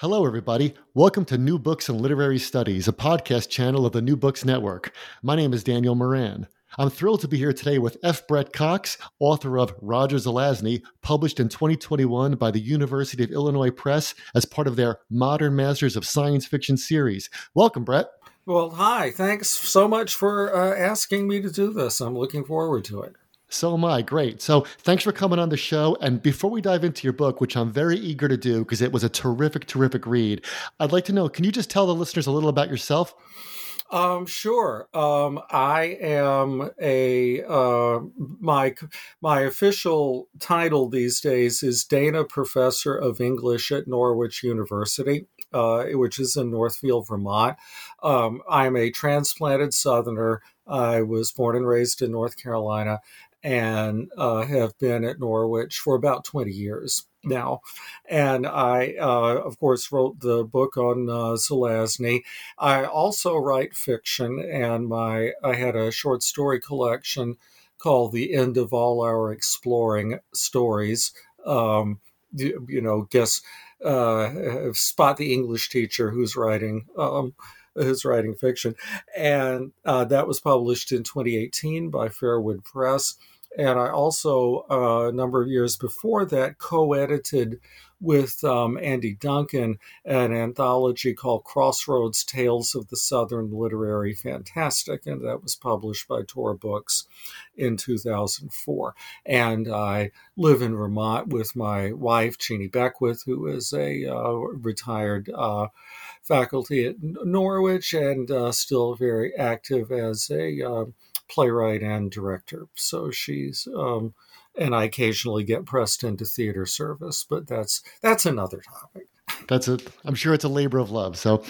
Hello, everybody. Welcome to New Books and Literary Studies, a podcast channel of the New Books Network. My name is Daniel Moran. I'm thrilled to be here today with F. Brett Cox, author of Roger Zelazny, published in 2021 by the University of Illinois Press as part of their Modern Masters of Science Fiction series. Welcome, Brett. Well, hi. Thanks so much for uh, asking me to do this. I'm looking forward to it. So am I. Great. So thanks for coming on the show. And before we dive into your book, which I'm very eager to do because it was a terrific, terrific read, I'd like to know can you just tell the listeners a little about yourself? Um, sure. Um, I am a uh, my my official title these days is Dana Professor of English at Norwich University, uh, which is in Northfield, Vermont. Um, I'm a transplanted Southerner. I was born and raised in North Carolina, and uh, have been at Norwich for about 20 years now. And I, uh, of course, wrote the book on uh, Zelazny. I also write fiction, and my I had a short story collection called "The End of All Our Exploring Stories." Um, you, you, know, guess uh, spot the English teacher who's writing. Um, who's writing fiction, and uh, that was published in 2018 by Fairwood Press. And I also, uh, a number of years before that, co edited with um, Andy Duncan an anthology called Crossroads Tales of the Southern Literary Fantastic. And that was published by Tor Books in 2004. And I live in Vermont with my wife, Jeannie Beckwith, who is a uh, retired. Uh, faculty at Norwich and uh, still very active as a uh, playwright and director. So she's um, and I occasionally get pressed into theater service, but that's that's another topic. That's a I'm sure it's a labor of love. So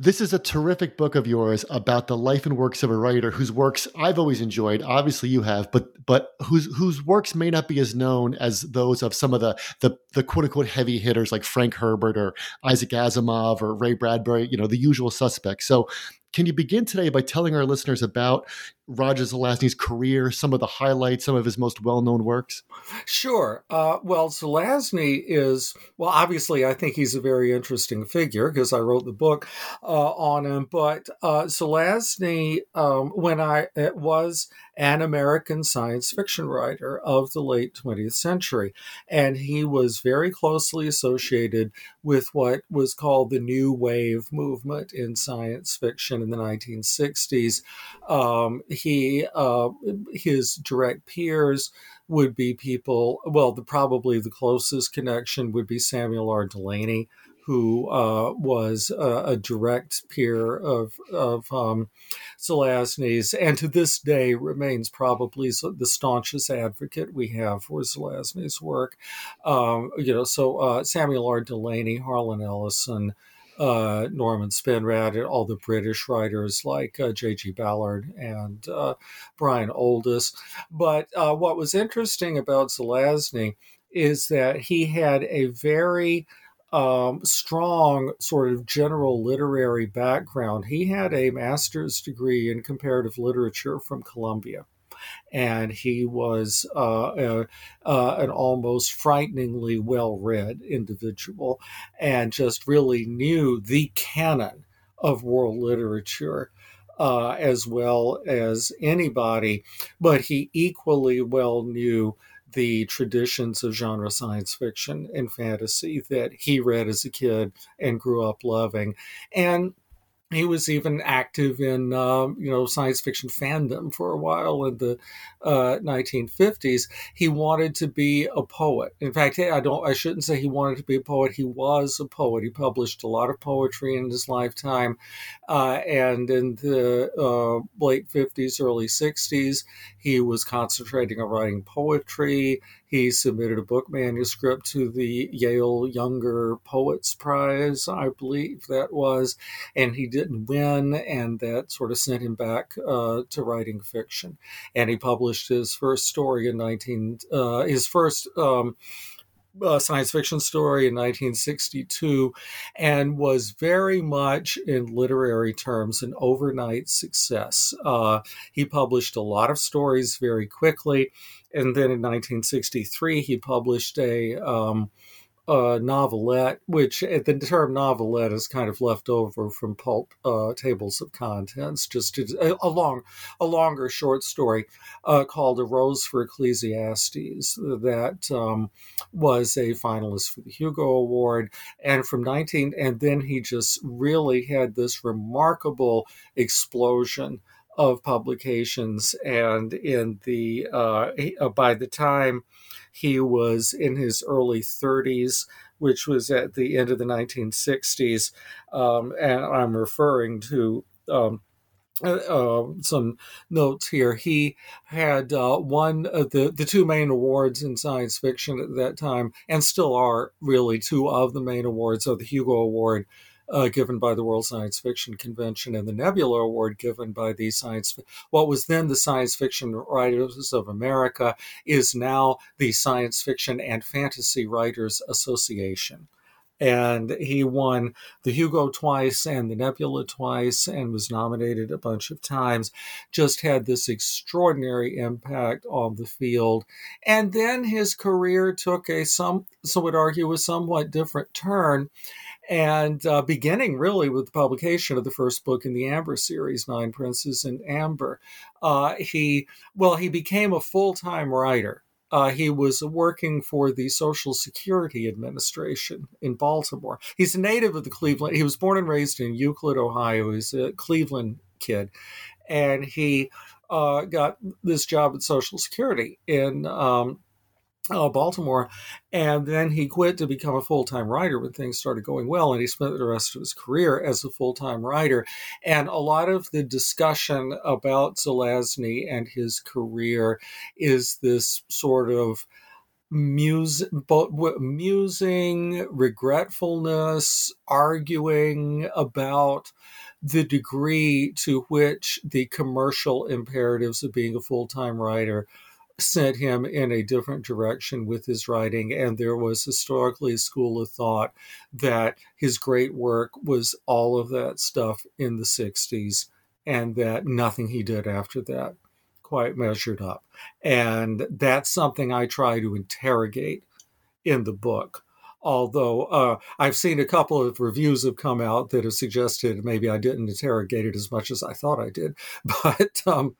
this is a terrific book of yours about the life and works of a writer whose works I've always enjoyed. Obviously, you have, but but whose whose works may not be as known as those of some of the the, the quote unquote heavy hitters like Frank Herbert or Isaac Asimov or Ray Bradbury. You know, the usual suspects. So can you begin today by telling our listeners about Roger Zelazny's career, some of the highlights, some of his most well known works? Sure. Uh, well, Zelazny is, well, obviously, I think he's a very interesting figure because I wrote the book uh, on him. But uh, Zelazny, um, when I was an American science fiction writer of the late 20th century, and he was very closely associated with what was called the New Wave movement in science fiction in the 1960s. Um, he uh, his direct peers would be people. Well, the probably the closest connection would be Samuel R. Delany, who uh, was a, direct peer of of um, Zelazny's, and to this day remains probably the staunchest advocate we have for Zelazny's work. Um, you know, so uh, Samuel R. Delany, Harlan Ellison uh, Norman Spinrad, and all the British writers like uh, J.G. Ballard and uh, Brian Aldiss. But uh, what was interesting about Zelazny is that he had a very um, strong sort of general literary background. He had a master's degree in comparative literature from Columbia. And he was uh, a, uh, an almost frighteningly well read individual and just really knew the canon of world literature. Uh, as well as anybody, but he equally well knew the traditions of genre science fiction and fantasy that he read as a kid and grew up loving. And he was even active in um, you know science fiction fandom for a while in the uh, 1950s. He wanted to be a poet. In fact, I don't. I shouldn't say he wanted to be a poet. He was a poet. He published a lot of poetry in his lifetime, uh, and in the uh, late 50s, early 60s, he was concentrating on writing poetry. He submitted a book manuscript to the Yale Younger Poets Prize, I believe that was, and he didn't win, and that sort of sent him back uh, to writing fiction. And he published his first story in 19, uh, his first um, uh, science fiction story in 1962 and was very much in literary terms an overnight success. Uh, he published a lot of stories very quickly. And then in 1963, he published a um, uh, novelette, which uh, the term novelette is kind of left over from pulp uh, tables of contents, just a, a, long, a longer short story uh, called "A Rose for Ecclesiastes" that um, was a finalist for the Hugo Award, and from 19, and then he just really had this remarkable explosion of publications, and in the uh, uh, by the time he was in his early 30s, which was at the end of the 1960s. Um, and I'm referring to. Um, uh, uh, some notes here. He had uh, won the the two main awards in science fiction at that time, and still are really two of the main awards of the Hugo Award uh, given by the World Science Fiction Convention and the Nebula Award given by the Science, what was then the Science Fiction Writers of America is now the Science Fiction and Fantasy Writers Association. And he won the Hugo twice and the Nebula twice and was nominated a bunch of times. Just had this extraordinary impact on the field. And then his career took a some, some would argue, a somewhat different turn and uh, beginning really with the publication of the first book in the Amber series, Nine Princes in Amber, uh, he well he became a full time writer. Uh, he was working for the Social Security Administration in Baltimore. He's a native of the Cleveland. He was born and raised in Euclid, Ohio. He's a Cleveland kid, and he uh, got this job at Social Security in um, uh, Baltimore, and then he quit to become a full time writer when things started going well, and he spent the rest of his career as a full time writer. And a lot of the discussion about Zelazny and his career is this sort of muse, musing, regretfulness, arguing about the degree to which the commercial imperatives of being a full time writer sent him in a different direction with his writing. And there was historically a school of thought that his great work was all of that stuff in the 60s and that nothing he did after that quite measured up. And that's something I try to interrogate in the book although uh, I've seen a couple of reviews have come out that have suggested maybe I didn't interrogate it as much as I thought I did, but um,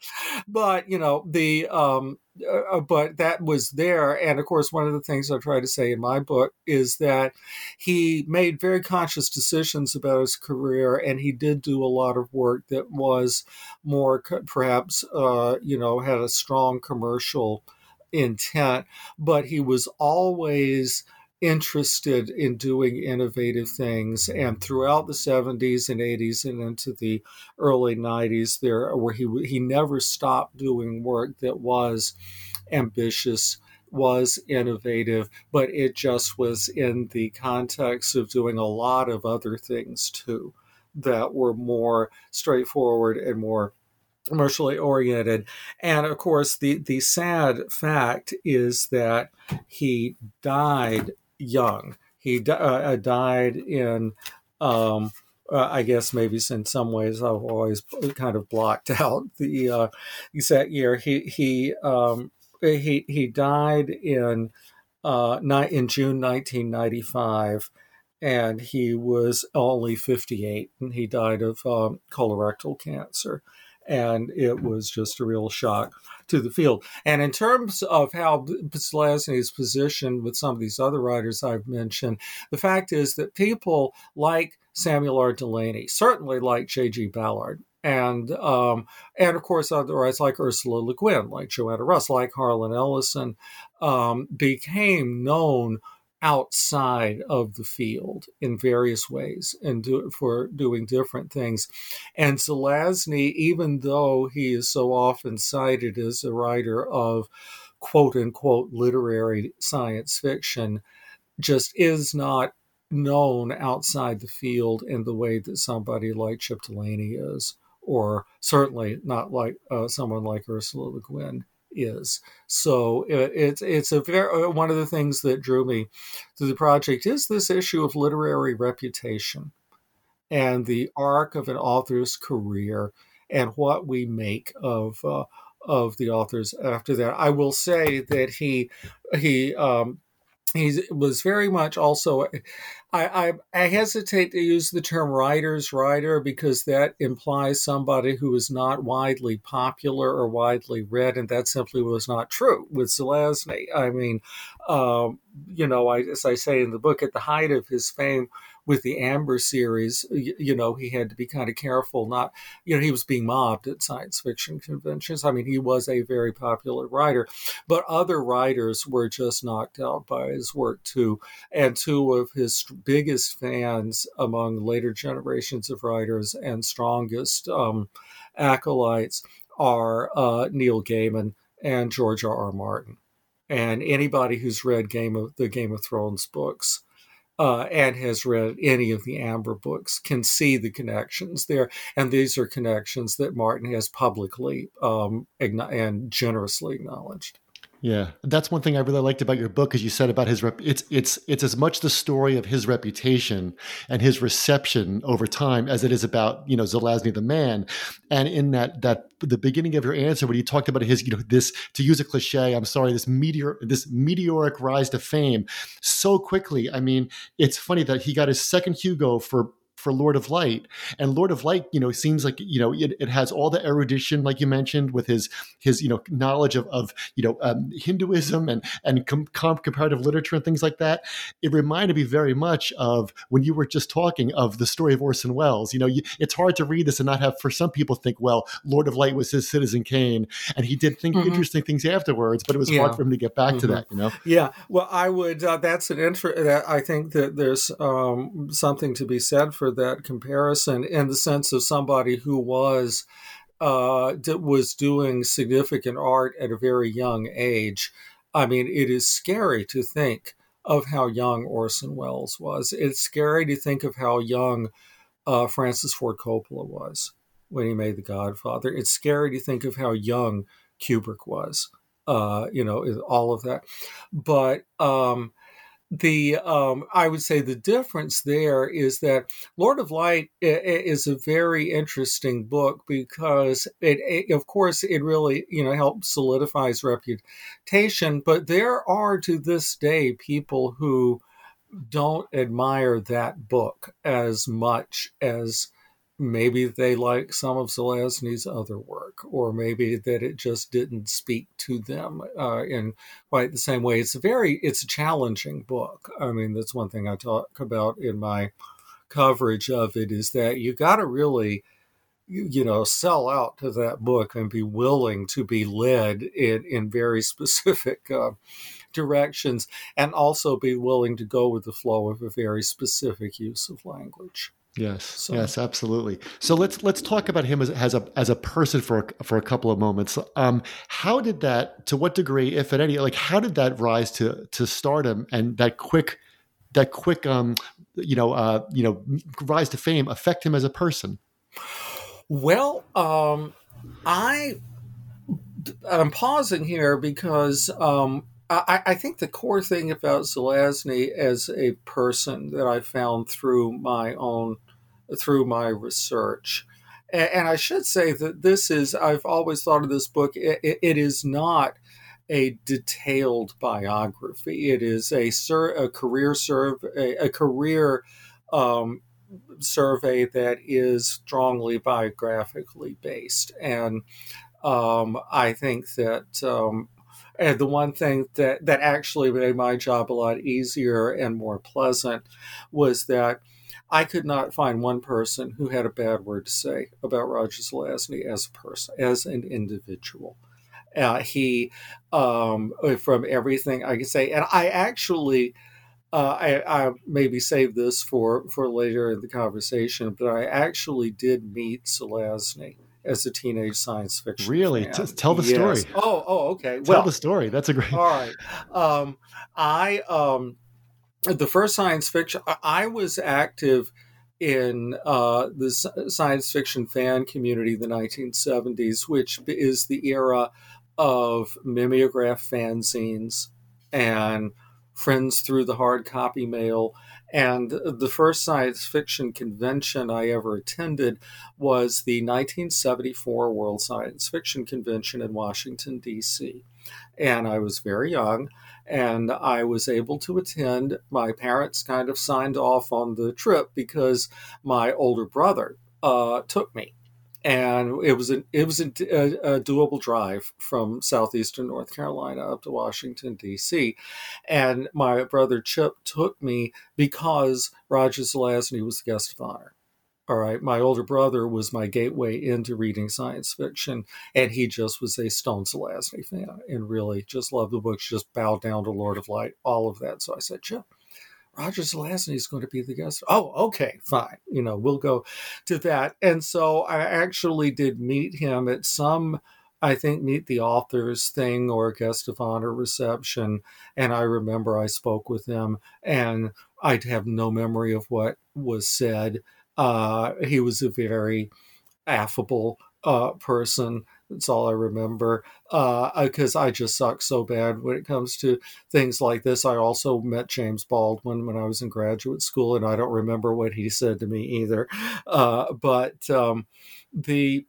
but you know the um, uh, uh, but that was there, and of course one of the things I try to say in my book is that he made very conscious decisions about his career, and he did do a lot of work that was more perhaps uh, you know had a strong commercial intent, but he was always interested in doing innovative things and throughout the 70s and 80s and into the early 90s there where he he never stopped doing work that was ambitious was innovative but it just was in the context of doing a lot of other things too that were more straightforward and more commercially oriented. And of course, the, the sad fact is that he died young. He uh, died in, um, uh, I guess maybe in some ways I've always kind of blocked out the uh, exact year. He he um, he he died in uh, in June 1995 and he was only 58 and he died of um, colorectal cancer and it was just a real shock to the field. And in terms of how Zelazny is positioned with some of these other writers i've mentioned the fact is that people like samuel r. Delany certainly like j.g ballard and um, and of course other writers like Ursula Le Guin, like Joanna Russ, like Harlan Ellison, um, became known outside of the field in various ways and do, for doing different things. And Zelazny, even though he is so often cited as a writer of quote unquote literary science fiction, just is not known outside the field in the way that somebody like Chip Delany is, or certainly not like uh, someone like Ursula Le Guin is. So it, it's it's a very uh, one of the things that drew me to the project is this issue of literary reputation and the arc of an author's career and what we make of uh, of the authors after that. I will say that he he um, he was very much also I, I, I hesitate to use the term writer's writer because that implies somebody who is not widely popular or widely read, and that simply was not true with Zelazny. I mean, um, you know, I, as I say in the book, at the height of his fame, with the Amber series, you, you, know, he had to be kind of careful. Not, you know, he was being mobbed at science fiction conventions. I mean, he was a very popular writer, but other writers were just knocked out by his work too. And two of his biggest fans among later generations of writers and strongest um, acolytes are uh, Neil Gaiman and George R. R. Martin. And anybody who's read Game of the Game of Thrones books uh, and has read any of the Amber books can see the connections there. And these are connections that Martin has publicly um, and generously acknowledged. Yeah, that's one thing I really liked about your book, as you said about his rep. It's it's it's as much the story of his reputation and his reception over time as it is about you know Zelazny the man. And in that that the beginning of your answer, when you talked about his you know this to use a cliche, I'm sorry, this meteor this meteoric rise to fame so quickly. I mean, it's funny that he got his second Hugo for for Lord of Light. And Lord of Light, you know, seems like you know it, it has all the erudition, like you mentioned, with his his you know knowledge of of you know um, Hinduism and and com- comparative literature and things like that. It reminded me very much of when you were just talking of the story of Orson Welles. You know, you, it's hard to read this and not have for some people think, well, Lord of Light was his Citizen Kane, and he did think mm-hmm. interesting things afterwards, but it was yeah. hard for him to get back mm-hmm. to that. You know? Yeah. Well, I would. Uh, that's an interest. I think that there's um, something to be said for that comparison in the sense of somebody who was uh, was doing significant art at a very young age. I mean, it is scary to think of how young Orson Welles was. It's scary to think of how young uh, Francis Ford Coppola was when he made The Godfather. It's scary to think of how young Kubrick was. Uh, you know, all of that. But um, the um, I would say the difference there is that Lord of Light is a very interesting book because it, it, of course, it really you know helps solidify his reputation. But there are to this day people who don't admire that book as much as maybe they like some of Zelazny's other work, or maybe that it just didn't speak to them uh, in quite the same way. It's a very, it's a challenging book. I mean, that's one thing I talk about in my coverage of it is that you got to really, you, know, sell out to that book and be willing to be led in in very specific. Uh, directions and also be willing to go with the flow of a very specific use of language. Yes, so. yes, absolutely. So let's let's talk about him as, as a as a person for a, for a couple of moments. Um, how did that, to what degree, if at any, like how did that rise to to stardom and that quick that quick um, you know uh, you know rise to fame affect him as a person? Well, um, I I'm pausing here because um, I, I, think the core thing about Zelazny as a person that I found through my own through my research, and, and I should say that this is I've always thought of this book. it, it is not a detailed biography. It is a, sur- a career serve a, a career um, survey that is strongly biographically based, and um, I think that um, and the one thing that that actually made my job a lot easier and more pleasant was that I could not find one person who had a bad word to say about Roger Zelazny as a person, as an individual. Uh, he, um, from everything I could say, and I actually, uh, I, I, maybe save this for for later in the conversation, but I actually did meet Zelazny as a teenage science fiction. Really, T- tell the yes. story. Oh, oh, okay. Tell well, the story. That's a great. All right. Um, I um, the first science fiction. I was active in uh, the science fiction fan community the 1970s, which is the era of mimeograph fanzines and friends through the hard copy mail. And the first science fiction convention I ever attended was the 1974 World Science Fiction Convention in Washington, D.C. And I was very young and I was able to attend. My parents kind of signed off on the trip because my older brother uh, took me and it was a, it was a, a, doable drive from southeastern North Carolina up to Washington D.C. And my brother Chip took me because Roger Zelazny was the guest of honor. All right, my older brother was my gateway into reading science fiction, and he just was a Stone Zelazny fan and really just loved the books, just bowed down to Lord of Light, all of that. So I said, Chip, Roger Zelazny is going to be the guest. Oh, okay, fine. You know, we'll go to that. And so I actually did meet him at some, I think, meet the authors thing or guest of honor reception. And I remember I spoke with him, and I'd have no memory of what was said. Uh, he was a very affable uh, person that's all I remember. Because uh, I just suck so bad when it comes to things like this. I also met James Baldwin when I was in graduate school, and I don't remember what he said to me either. Uh, but um, the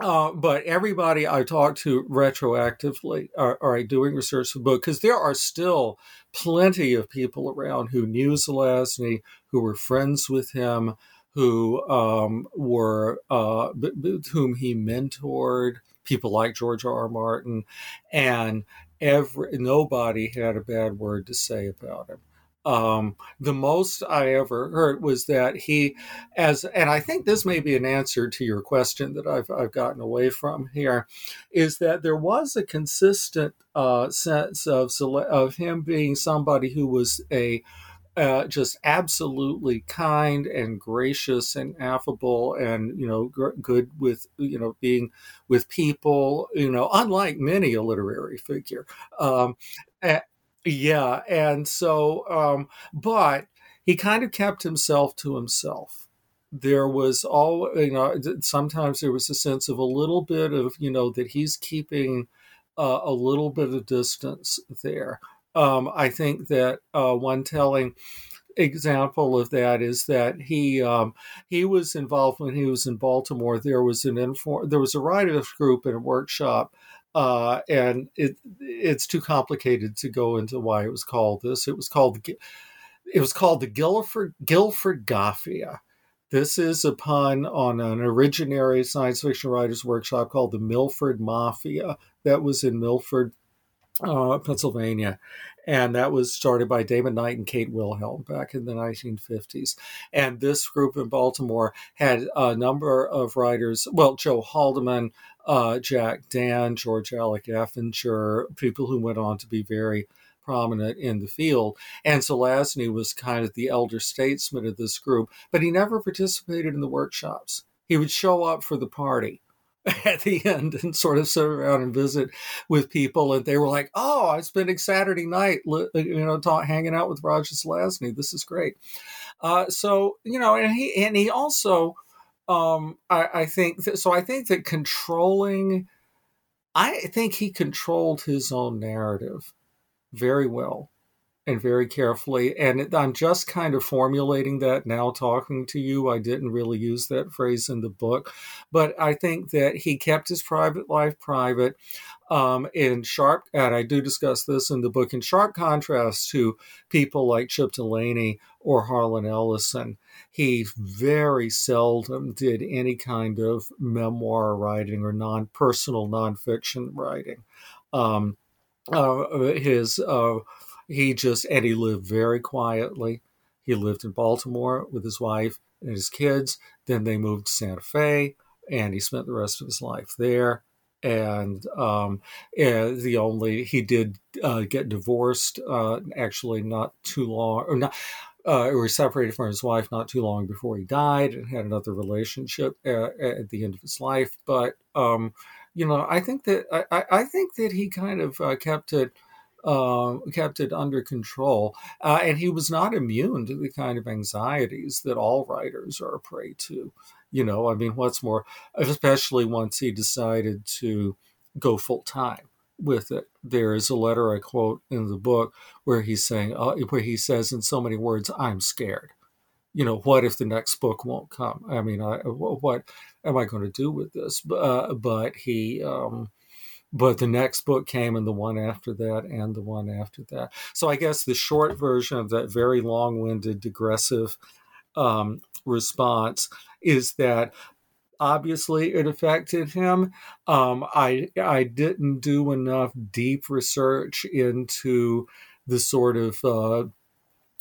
uh, but everybody I talked to retroactively are, are doing research for the book because there are still plenty of people around who knew Zelazny, who were friends with him, who um, were uh, whom he mentored, people like George R. R. Martin, and every nobody had a bad word to say about him. Um, the most I ever heard was that he, as and I think this may be an answer to your question that I've I've gotten away from here, is that there was a consistent uh, sense of of him being somebody who was a uh, just absolutely kind and gracious and affable and you know gr- good with you know being with people you know unlike many a literary figure. Um, yeah and so um, but he kind of kept himself to himself. There was all you know sometimes there was a sense of a little bit of you know that he's keeping uh, a little bit of distance there um, I think that uh, one telling example of that is that he um, he was involved when he was in Baltimore. There was an inform there was a writers group and a workshop, uh, and it it's too complicated to go into why it was called this. It was called it was called the Guilford Guilford Gafia. This is a pun on an originary science fiction writers workshop called the Milford Mafia that was in Milford, uh, Pennsylvania. And that was started by Damon Knight and Kate Wilhelm back in the 1950s. And this group in Baltimore had a number of writers, well, Joe Haldeman, uh, Jack Dann, George Alec Effinger, people who went on to be very prominent in the field. And Zelazny was kind of the elder statesman of this group, but he never participated in the workshops. He would show up for the party at the end and sort of sit around and visit with people. And they were like, "Oh, I'm spending Saturday night, you know, hanging out with Roger Zelazny. This is great." Uh, so you know, and he and he also um, I, I think that, so. I think that controlling, I think he controlled his own narrative very well and very carefully. And I'm just kind of formulating that now talking to you. I didn't really use that phrase in the book, but I think that he kept his private life private. Um, in sharp, and I do discuss this in the book, in sharp contrast to people like Chip Delany or Harlan Ellison, he very seldom did any kind of memoir writing or non personal nonfiction writing. Um, uh, his uh, he just, and he lived very quietly. He lived in Baltimore with his wife and his kids. Then they moved to Santa Fe, and he spent the rest of his life there. And, um, and the only he did uh, get divorced, uh, actually not too long, or not, uh, or separated from his wife not too long before he died, and had another relationship at, uh, at the end of his life. But um, you know, I think that I, I think that he kind of uh, kept it uh, kept it under control. Uh, and he was not immune to the kind of anxieties that all writers are a prey to. You know, I mean, what's more, especially once he decided to go full time with it. There is a letter I quote in the book where he's saying, uh, where he says in so many words, "I'm scared." You know, what if the next book won't come? I mean, I, what am I going to do with this? Uh, but he, um, but the next book came and the one after that and the one after that. So i guess the short version of that very long-winded digressive um, response is that obviously it affected him. Um, i i didn't do enough deep research into the sort of uh,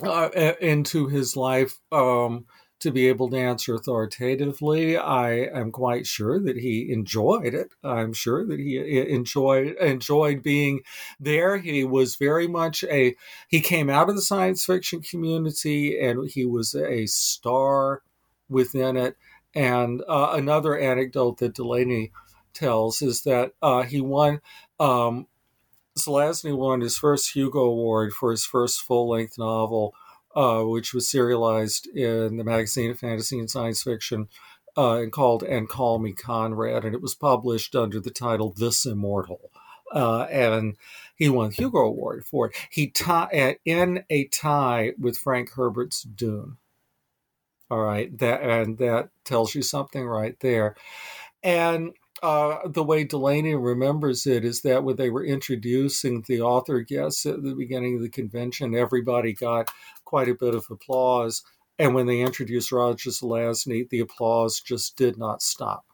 uh, into his life um, to be able to answer authoritatively. I am quite sure that he enjoyed it. I'm sure that he enjoyed enjoyed being there. He was very much a he came out of the science fiction community and he was a star within it. And uh, another anecdote that Delany tells is that uh, he won. Um, Zelazny won his first Hugo Award for his first full length novel uh, which was serialized in the magazine of fantasy and science fiction uh, and called And Call Me Conrad. And it was published under the title This Immortal. Uh, and he won the Hugo Award for it. He tie in a tie with Frank Herbert's Dune. All right, that and that tells you something right there. And uh, the way Delany remembers it is that when they were introducing the author guests at the beginning of the convention, everybody got quite a bit of applause. And when they introduced Roger Zelazny, the applause just did not stop.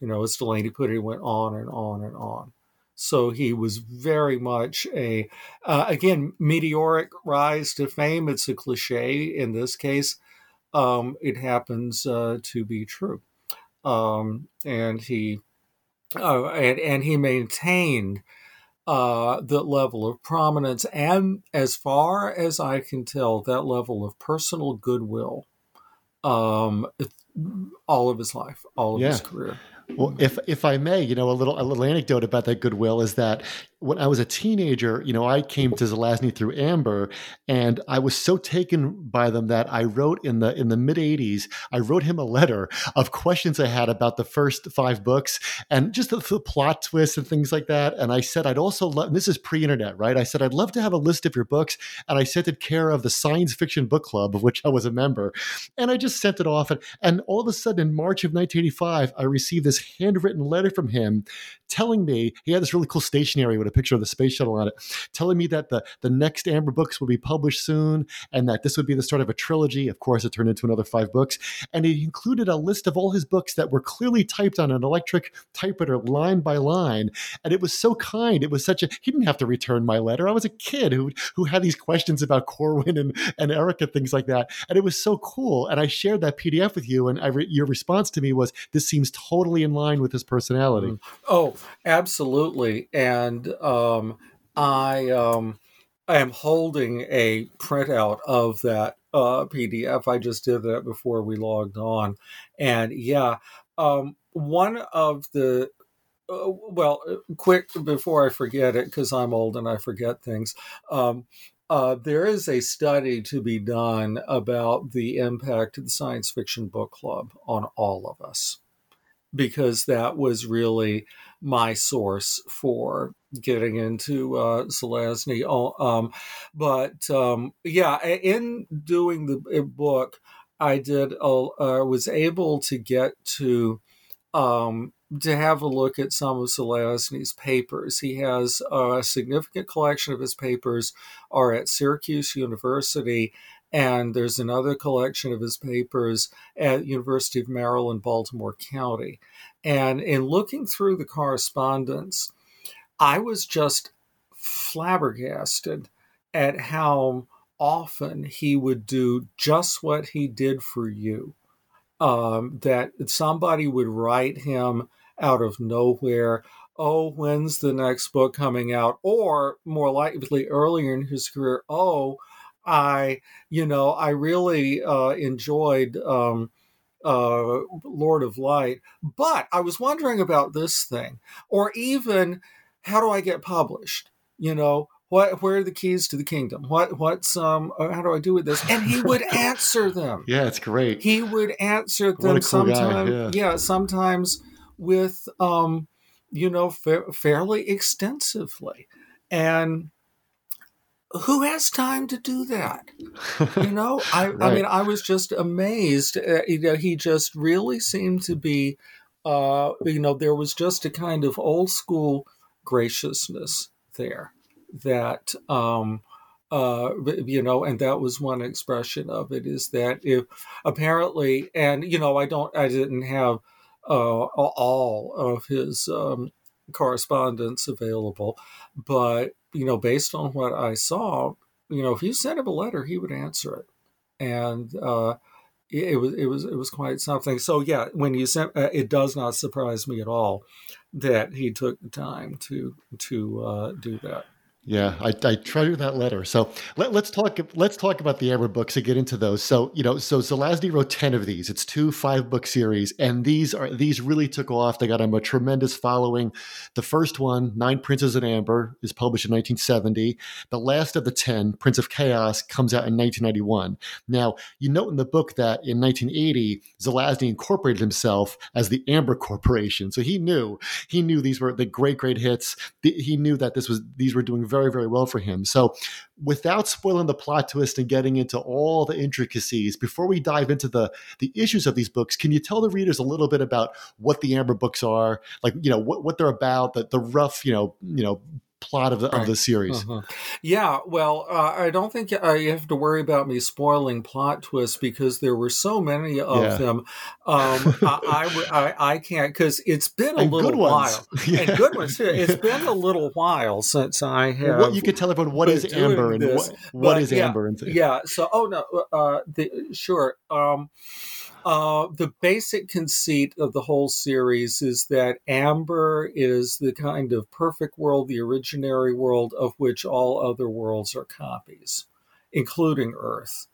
You know, as Delany put it, it went on and on and on. So he was very much a, uh, again, meteoric rise to fame. It's a cliche in this case. Um, it happens uh, to be true um, and he uh, and and he maintained uh, the level of prominence and, as far as I can tell, that level of personal goodwill um, all of his life, all of yeah. his career. Well, if if I may, you know, a little a little anecdote about that goodwill is that when I was a teenager, you know, I came to Zelazny through Amber, and I was so taken by them that I wrote in the in the mid '80s. I wrote him a letter of questions I had about the first five books and just the, the plot twists and things like that. And I said I'd also love. This is pre-internet, right? I said I'd love to have a list of your books, and I sent it care of the Science Fiction Book Club, of which I was a member. And I just sent it off, and, and all of a sudden, in March of 1985, I received this handwritten letter from him telling me he had this really cool stationery with a picture of the space shuttle on it, telling me that the, the next Amber books will be published soon and that this would be the start of a trilogy. Of course, it turned into another five books. And he included a list of all his books that were clearly typed on an electric typewriter line by line. And it was so kind. It was such a, he didn't have to return my letter. I was a kid who, who had these questions about Corwin and, and Erica, things like that. And it was so cool. And I shared that PDF with you. And re- your response to me was, this seems totally in line with his personality. Mm. Oh, absolutely. And um, I um, I am holding a printout of that uh, PDF. I just did that before we logged on, and yeah, um, one of the uh, well, quick before I forget it because I'm old and I forget things. Um, uh, there is a study to be done about the impact of the science fiction book club on all of us, because that was really my source for getting into uh, Zelazny. Oh, um, but um, yeah, in doing the book, I did uh, was able to get to um, to have a look at some of Zelazny's papers. He has a significant collection of his papers are at Syracuse University, and there's another collection of his papers at University of Maryland, Baltimore County. And in looking through the correspondence, I was just flabbergasted at how often he would do just what he did for you. Um, that somebody would write him out of nowhere. Oh, when's the next book coming out? Or more likely, earlier in his career, oh, I, you know, I really uh, enjoyed um, uh, Lord of Light, but I was wondering about this thing. Or even, how do I get published? You know, what where are the keys to the kingdom what what's um uh, how do i do with this and he would answer them yeah it's great he would answer them cool sometimes yeah. yeah. sometimes with um, you know fa- fairly extensively and who has time to do that you know I, right. I mean i was just amazed uh, you know he just really seemed to be uh, you know there was just a kind of old school graciousness there that um, uh, you know, and that was one expression of it is that if apparently, and you know, I don't, I didn't have uh, all of his um, correspondence available. But, you know, based on what I saw, you know, if you sent him a letter, he would answer it. And, uh, it, was it was it was quite something. So yeah, when you sent, uh, it does not surprise me at all that he took the time to to uh, do that. Yeah, I, I treasure that letter. So let, us talk. Let's talk about the Amber books and get into those. So you know, so Zelazny wrote ten of these. It's two five book series, and these are these really took off. They got him a tremendous following. The first one, Nine Princes in Amber, is published in 1970. The last of the ten, Prince of Chaos, comes out in 1991. Now you note in the book that in 1980, Zelazny incorporated himself as the Amber Corporation. So he knew he knew these were the great great hits. He knew that this was these were doing very very, very well for him. So, without spoiling the plot twist and getting into all the intricacies, before we dive into the the issues of these books, can you tell the readers a little bit about what the Amber books are, like you know what, what they're about, the the rough you know you know plot of the, right. of the series. Uh-huh. Yeah, well, uh, I don't think uh, you have to worry about me spoiling plot twists because there were so many of yeah. them. Um, I, I, I, can't because it's been a and little while yeah. and good ones too. It's been a little while since I have. Well, what you could tell everyone what is Amber and this, what, what is yeah, Amber and yeah. So, oh no, uh, the, sure. Um, uh, the basic conceit of the whole series is that Amber is the kind of perfect world, the originary world of which all other worlds are copies, including Earth.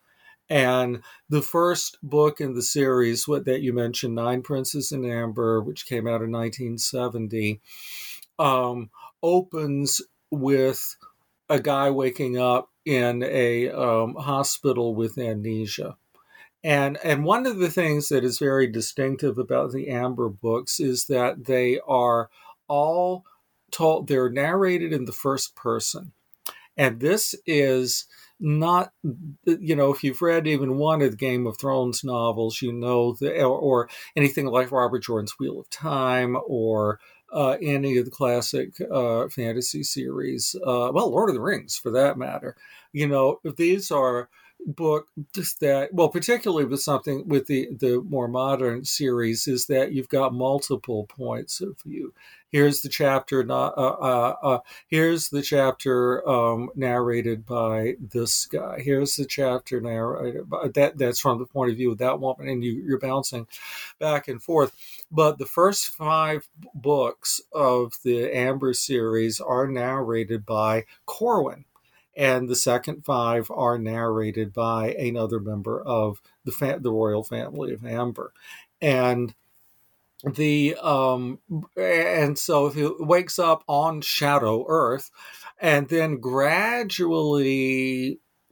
And the first book in the series, what that you mentioned, Nine Princes in Amber, which came out in 1970, um, opens with a guy waking up in a um, hospital with amnesia and and one of the things that is very distinctive about the Amber books is that they are all told they're narrated in the first person. And this is not you know if you've read even one of the game of thrones novels you know that or, or anything like robert jordan's wheel of time or uh, any of the classic uh, fantasy series uh, well lord of the rings for that matter you know these are book just that well particularly with something with the the more modern series is that you've got multiple points of view. Here's the chapter not uh, uh, uh, here's the chapter um, narrated by this guy. Here's the chapter narrated by that that's from the point of view of that woman and you, you're bouncing back and forth. But the first five books of the amber series are narrated by corwin and the second five are narrated by another member of the fa- the royal family of Amber, and the um and so he wakes up on Shadow Earth, and then gradually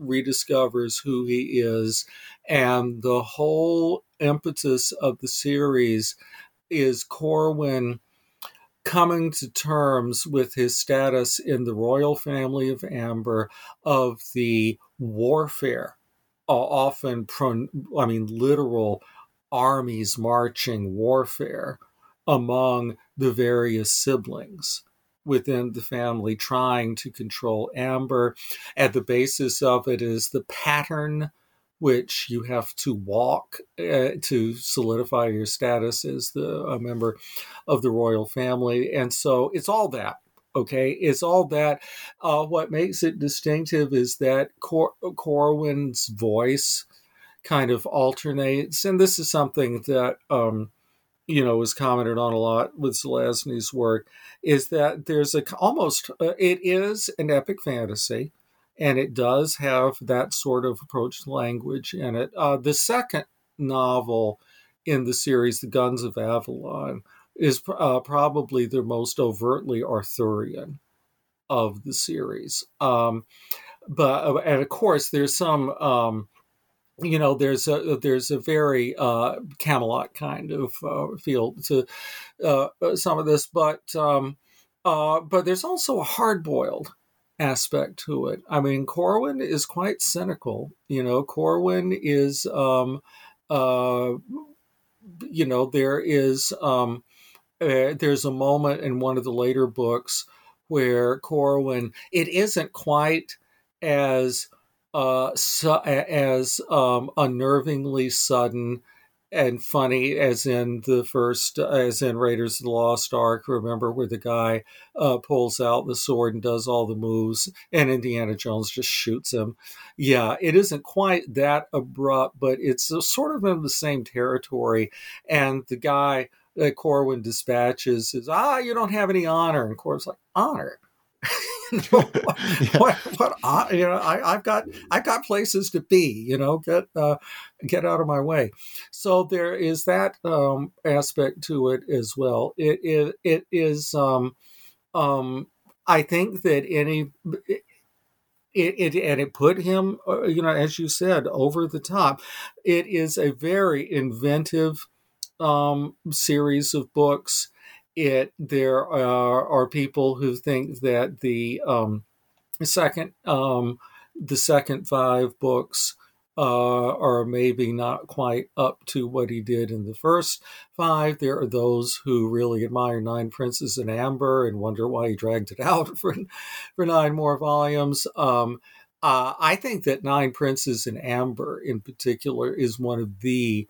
rediscovers who he is. And the whole impetus of the series is Corwin coming to terms with his status in the royal family of Amber of the warfare, uh, often, I mean, literal armies marching warfare among the various siblings within the family trying to control Amber. At the basis of it is the pattern which you have to walk uh, to solidify your status as the a member of the royal family. And so it's all that. Okay, it's all that. Uh, what makes it distinctive is that Cor- Corwin's voice kind of alternates, and this is something that um, you know is commented on a lot with Zelazny's work. Is that there's a almost uh, it is an epic fantasy and it does have that sort of approach to language in it. Uh, the second novel in the series, The Guns of Avalon, is uh, probably the most overtly Arthurian of the series. Um, but uh, and of course, there's some. Um, you know, there's a there's a very uh, Camelot kind of uh, feel to uh, some of this, but um, but there's also a hard boiled aspect to it. I mean, Corwin is quite cynical. You know, Corwin is, um, uh, you know, there is um, uh, there's a moment in one of the later books where Corwin it isn't quite as uh, su- as um, unnervingly sudden and funny as in the first as in raiders of the lost ark remember where the guy uh, pulls out the sword and does all the moves and indiana jones just shoots him. Yeah it isn't quite that abrupt but it's sort of in the same territory and the guy that corwin dispatches is ah you don't have any honor and corwin's like honor what, what, what, you know, I, have got, I've got places to be, you know, get, uh, get out of my way. So there is that, um, aspect to it as well. It, it, it is, um, um, I think that any, it, it, and it put him, uh, you know, as you said, over the top. It is a very inventive um, series of books it there are, are people who think that the um, second um, the second five books uh, are maybe not quite up to what he did in the first five. There are those who really admire Nine Princes in Amber and wonder why he dragged it out for for nine more volumes. Um, uh, I think that Nine Princes in Amber, in particular, is one of the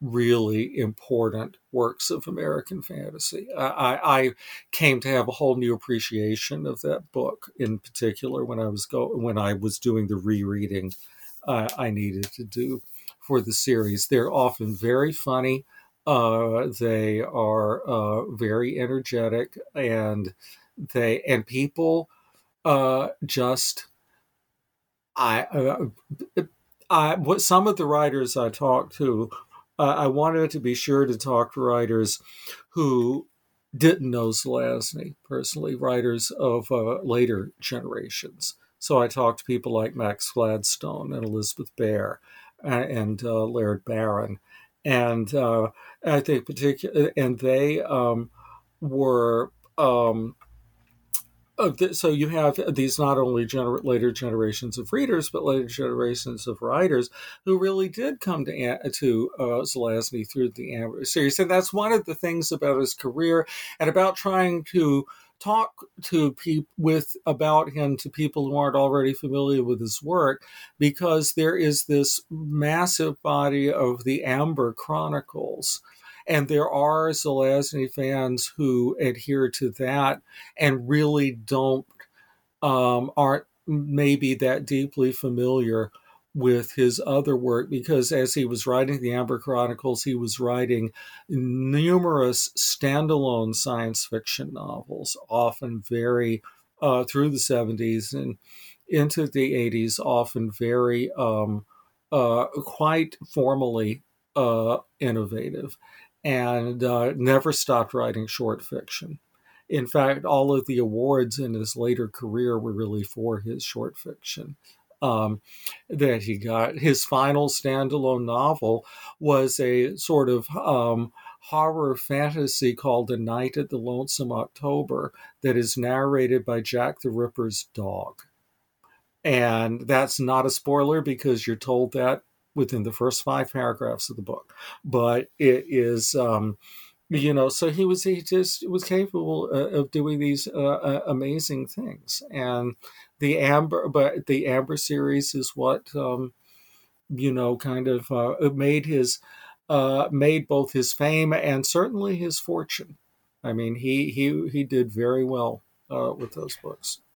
really important works of American fantasy. I, I, came to have a whole new appreciation of that book, in particular when I was go when I was doing the rereading uh, I needed to do for the series. They're often very funny. Uh, they are uh, very energetic, and they and people uh, just I. Uh, I, what some of the writers I talked to uh, I wanted to be sure to talk to writers who didn't know Zelazny personally, writers of uh, later generations. So I talked to people like Max Gladstone and Elizabeth and, and uh, Laird Barron, and uh, I think particular, and they um, were um, so you have these not only gener- later generations of readers, but later generations of writers who really did come to to uh, Zelazny through the Amber series, and that's one of the things about his career and about trying to talk to people with about him to people who aren't already familiar with his work, because there is this massive body of the Amber Chronicles and there are Zelazny fans who adhere to that and really don't, um, aren't maybe that deeply familiar with his other work because as he was writing the Amber Chronicles, he was writing numerous standalone science fiction novels, often very uh, through the 70s and into the 80s, often very um, uh, quite formally uh, innovative and uh, never stopped writing short fiction. in fact, all of the awards in his later career were really for his short fiction. Um, that he got. His final standalone novel was a sort of um, horror fantasy called A Night at the Lonesome October that is narrated by Jack the Ripper's dog. And that's not a spoiler because you're told that within the first five paragraphs of the book. But it is, um, you know, so he was he just was capable uh, of doing these uh, uh, amazing things. And the Amber, but the Amber series is what um, you know, kind of uh, made his uh, made both his fame and certainly his fortune. I mean, he he he did very well uh, with those books.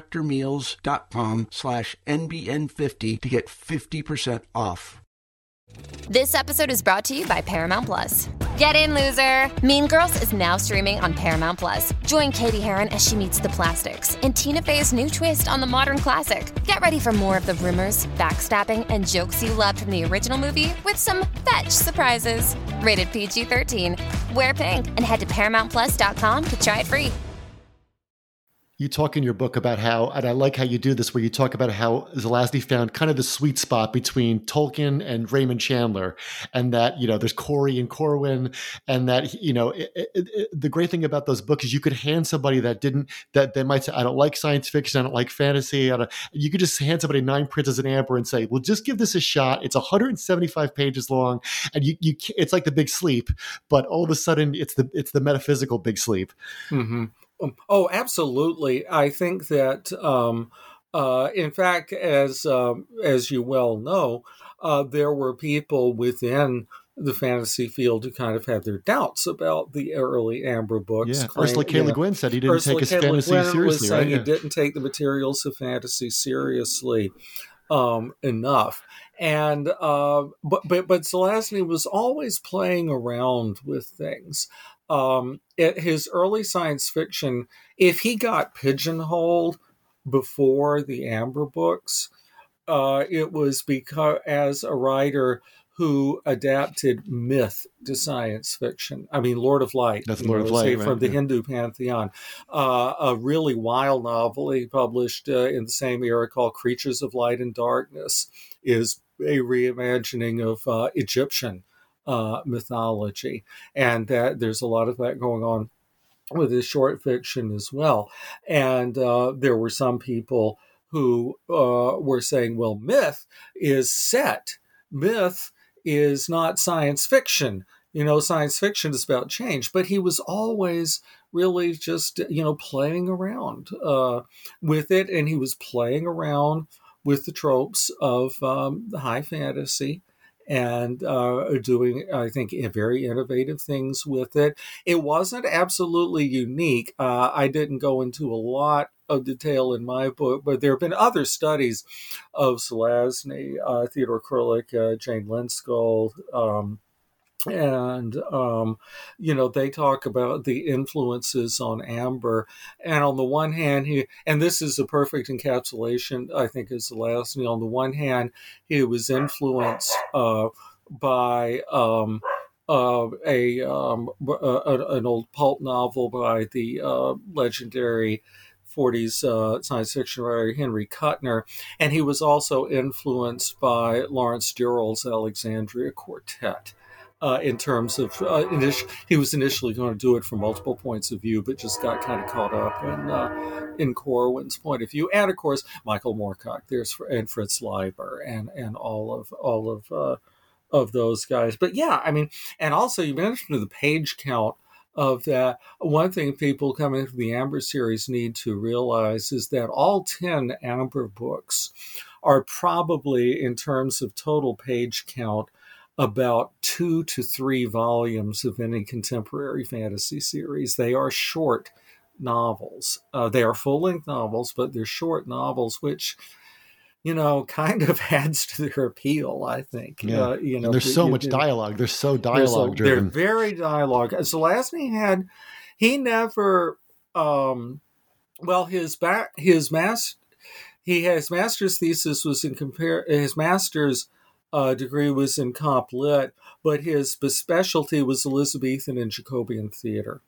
factormeals.com slash NBN50 to get 50% off. This episode is brought to you by Paramount Plus. Get in, loser! Mean Girls is now streaming on Paramount Plus. Join Cady Heron as she meets the plastics in Tina Fey's new twist on the modern classic. Get ready for more of the rumors, backstabbing, and jokes you loved from the original movie with some fetch surprises. Rated PG 13. Wear pink and head to ParamountPlus.com to try it free you talk in your book about how, and I like how you do this, where you talk about how Zelazny found kind of the sweet spot between Tolkien and Raymond Chandler, and that you know there's Corey and Corwin, and that you know it, it, it, the great thing about those books is you could hand somebody that didn't that they might say I don't like science fiction, I don't like fantasy, don't, you could just hand somebody Nine Princes in Amber and say, well, just give this a shot. It's 175 pages long, and you you it's like the Big Sleep, but all of a sudden it's the it's the metaphysical Big Sleep. Mm-hmm. Um, oh, absolutely. I think that, um, uh, in fact, as um, as you well know, uh, there were people within the fantasy field who kind of had their doubts about the early Amber books. Yeah, claim, Ursula K. Le Guin said he didn't Ursula take his K. fantasy Gwynn seriously. Was right? He didn't take the materials of fantasy seriously um, enough. And uh, but but but Zelazny was always playing around with things um, his early science fiction, if he got pigeonholed before the Amber books, uh, it was because as a writer who adapted myth to science fiction. I mean, Lord of Light. That's Lord know, of Light, right? from the yeah. Hindu pantheon. Uh, a really wild novel he published uh, in the same era called Creatures of Light and Darkness is a reimagining of uh, Egyptian uh, mythology, and that there's a lot of that going on with his short fiction as well. And uh, there were some people who uh, were saying, well, myth is set, myth is not science fiction. You know, science fiction is about change, but he was always really just, you know, playing around uh, with it. And he was playing around with the tropes of um, the high fantasy and uh, doing, I think, very innovative things with it. It wasn't absolutely unique. Uh, I didn't go into a lot of detail in my book, but there have been other studies of Zelazny, uh, Theodore Krulik, uh, Jane Lindskold. Um, and um, you know they talk about the influences on amber. And on the one hand he and this is a perfect encapsulation i think is the last you on the one hand he was influenced uh, by um, uh, a, um, a, an old pulp novel by the uh, legendary 40s uh, science fiction writer Henry Kuttner, and he was also influenced by Lawrence Durrell's Alexandria Quartet uh, in terms of uh, initial, he was initially going to do it from multiple points of view, but just got kind of caught up in uh, in Corwin's point of view, and of course Michael Moorcock, there's and Fritz Leiber, and and all of all of uh, of those guys. But yeah, I mean, and also you mentioned the page count of that. One thing people coming into the Amber series need to realize is that all ten Amber books are probably, in terms of total page count, about two to three volumes of any contemporary fantasy series. They are short novels. Uh, they are full length novels, but they're short novels, which you know kind of adds to their appeal. I think. Yeah. Uh, you know, and there's so you- much you- dialogue. They're so they're so- dialogue driven. They're very dialogue. So Zelazny had he never um well his back his mass he his master's thesis was in compare his master's uh, degree was in comp lit, but his specialty was Elizabethan and Jacobean theater.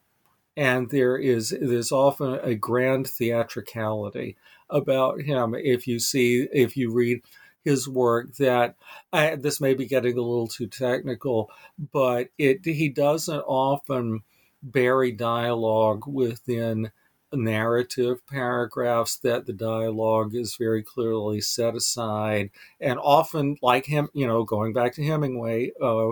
And there is there's often a grand theatricality about him if you see if you read his work that I, this may be getting a little too technical, but it he doesn't often bury dialogue within narrative paragraphs that the dialogue is very clearly set aside and often like him you know going back to hemingway uh,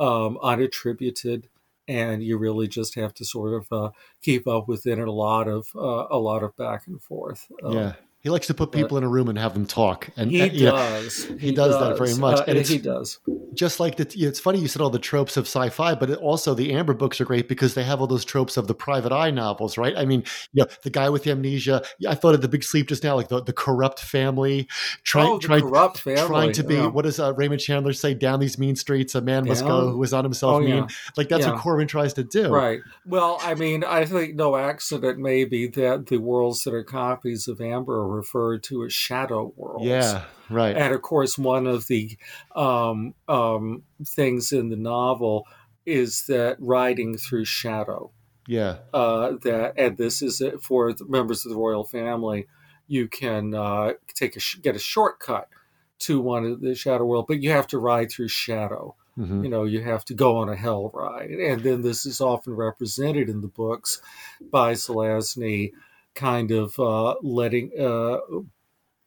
um, unattributed and you really just have to sort of uh, keep up with it a lot of uh, a lot of back and forth Um, yeah. He likes to put people in a room and have them talk. And he and, you know, does he does that very much. Uh, And he does just like the, you know, it's funny you said all the tropes of sci-fi, but it also the Amber books are great because they have all those tropes of the private eye novels, right? I mean, you know, the guy with the amnesia. I thought of the Big Sleep just now, like the, the corrupt family, trying, oh, trying, corrupt family trying to be. yeah. What does uh, Raymond Chandler say? Down these mean streets, a man must go who is on himself Oh, mean. yeah. Like that's Yeah. what Corwin tries to do. Right. Well, I mean, I think no accident maybe that the worlds that are copies of Amber are referred to as shadow worlds. Yeah. Right. And of course, one of the um, um, things in the novel is that riding through shadow. yeah. Uh, that and this is for the members of the royal family. You can uh, take a get a shortcut to one of the shadow world, but you have to ride through shadow Mhm. you know you have to go on a hell ride and then this is often represented in the books by Zelazny kind of uh, letting uh,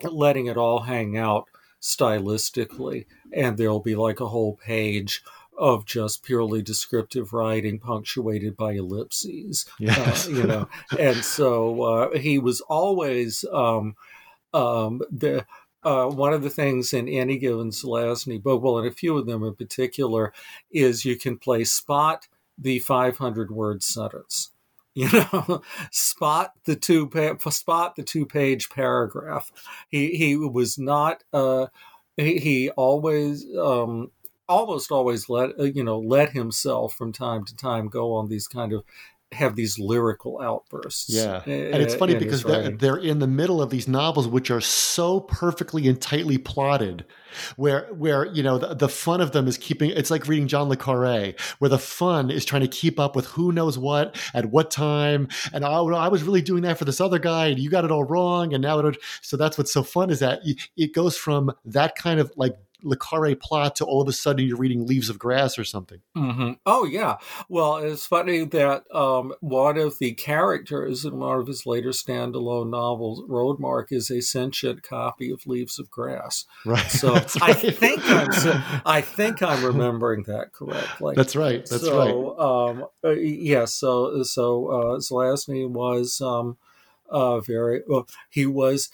letting it all hang out stylistically and there'll be like a whole page of just purely descriptive writing punctuated by ellipses Yes. uh, you know and so uh, he was always um, um, the uh, one of the things in any given Zelazny book, well, in a few of them in particular, is you can play spot the 500 word sentence. You know, spot the two pa- spot the two page paragraph. He he was not. Uh, he, he always um, almost always let uh, you know let himself from time to time go on these kind of have these lyrical outbursts. Yeah. uh, And it's funny because they're, they're in the middle of these novels, which are so perfectly and tightly plotted, where where you know the, the fun of them is keeping. It's like reading John le Carre, where the fun is trying to keep up with who knows what at what time. And I, I was really doing that for this other guy, and you got it all wrong. And now it. So that's what's so fun is that it goes from that kind of like le Carre plot to all of a sudden you're reading Leaves of Grass or something. hmm Oh yeah. Well, it's funny that um, one of the characters in one of his later standalone novels, Roadmark, is a sentient copy of Leaves of Grass. Right. So That's I think I'm I think I'm remembering that correctly. That's right. That's right. so, um, uh, yeah. So so uh, Zelazny was um, uh, very well. He was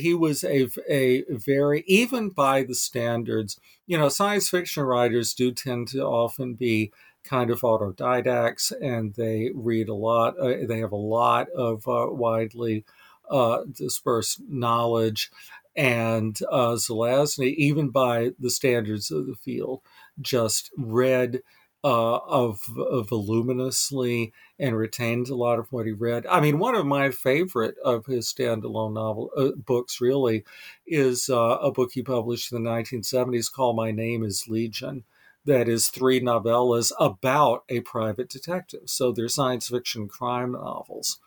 he was a a very even by the standards. You know, science fiction writers do tend to often be kind of autodidacts, and they read a lot. Uh, they have a lot of uh, widely uh, dispersed knowledge. And uh, Zelazny, even by the standards of the field, just read uh, of, of voluminously and retained a lot of what he read. I mean, one of my favorite of his standalone novel uh, books really is uh, a book he published in the 1970s called My Name is Legion. That is three novellas about a private detective. So they're science fiction crime novels,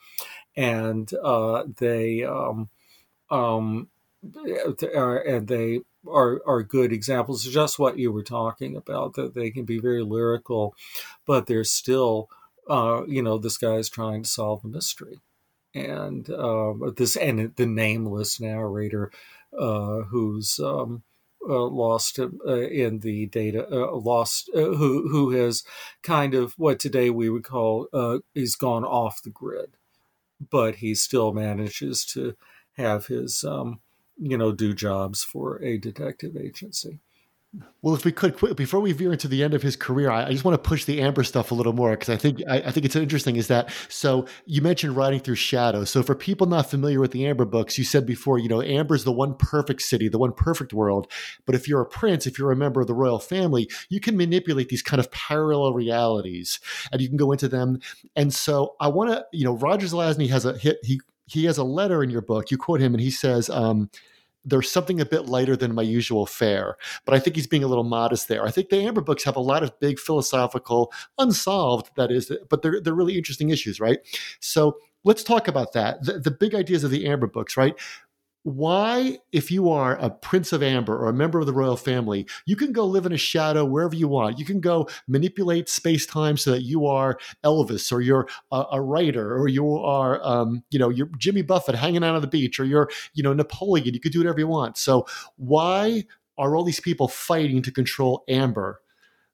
and uh, they um, um, uh, and they are are good examples of just what you were talking about that they can be very lyrical but they're still uh, you know this guy's trying to solve a mystery and uh, this and the nameless narrator uh, who's um, uh, lost uh, in the data, uh, lost who who has kind of what today we would call he's gone off the grid, but he still manages to have his um, you know do jobs for a detective agency. Well, if we could, before we veer into the end of his career, I, I just want to push the Amber stuff a little more because I think I, I, think it's interesting. Is that so? You mentioned riding through shadows. So for people not familiar with the Amber books, you said before, you know, Amber's the one perfect city, the one perfect world. But if you're a prince, if you're a member of the royal family, you can manipulate these kind of parallel realities, and you can go into them. And so I want to, you know, Roger Zelazny has a hit. He he has a letter in your book. You quote him, and he says. Um, there's something a bit lighter than my usual fare. But I think he's being a little modest there. I think the Amber books have a lot of big philosophical, unsolved, that is, but they're, they're really interesting issues, right? So let's talk about that. The, the big ideas of the Amber books, right? Why, if you are a prince of amber or a member of the royal family, you can go live in a shadow wherever you want. You can go manipulate space time so that you are Elvis or you're a, a writer or you are, um, you know, you're Jimmy Buffett hanging out on the beach or you're, you know, Napoleon. You can do whatever you want. So why are all these people fighting to control Amber,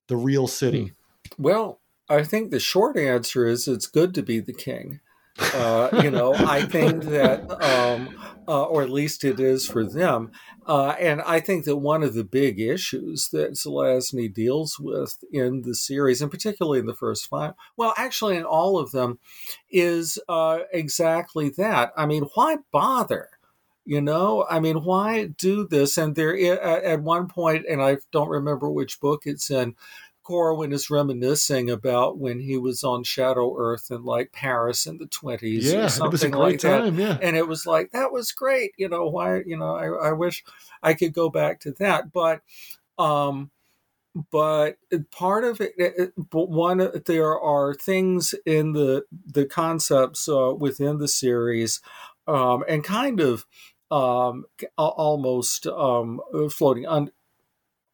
the real city? Well, I think the short answer is it's good to be the king. Uh, you know, I think that, um, uh, or at least it is for them. Uh, and I think that one of the big issues that Zelazny deals with in the series, and particularly in the first five, well, actually in all of them, is uh, exactly that. I mean, why bother? You know, I mean, why do this? And there, at one point, and I don't remember which book it's in, Corwin is reminiscing about when he was on Shadow Earth in like Paris in the twenties yeah, or something it was a great like time, that. Yeah. And it was like that was great. You know why? You know I, I wish I could go back to that, but um, but part of it, it but one there are things in the the concepts uh, within the series, um, and kind of um, almost um, floating on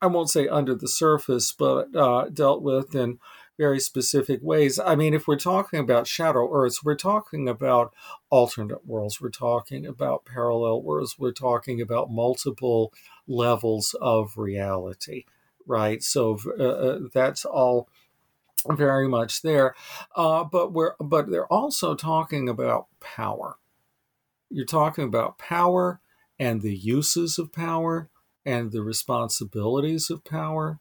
I won't say under the surface, but uh, dealt with in very specific ways. I mean, if we're talking about shadow Earths, we're talking about alternate worlds, we're talking about parallel worlds, we're talking about multiple levels of reality, right? So uh, uh that's all very much there. Uh, but we're but they're also talking about power. You're talking about power and the uses of power and the responsibilities of power.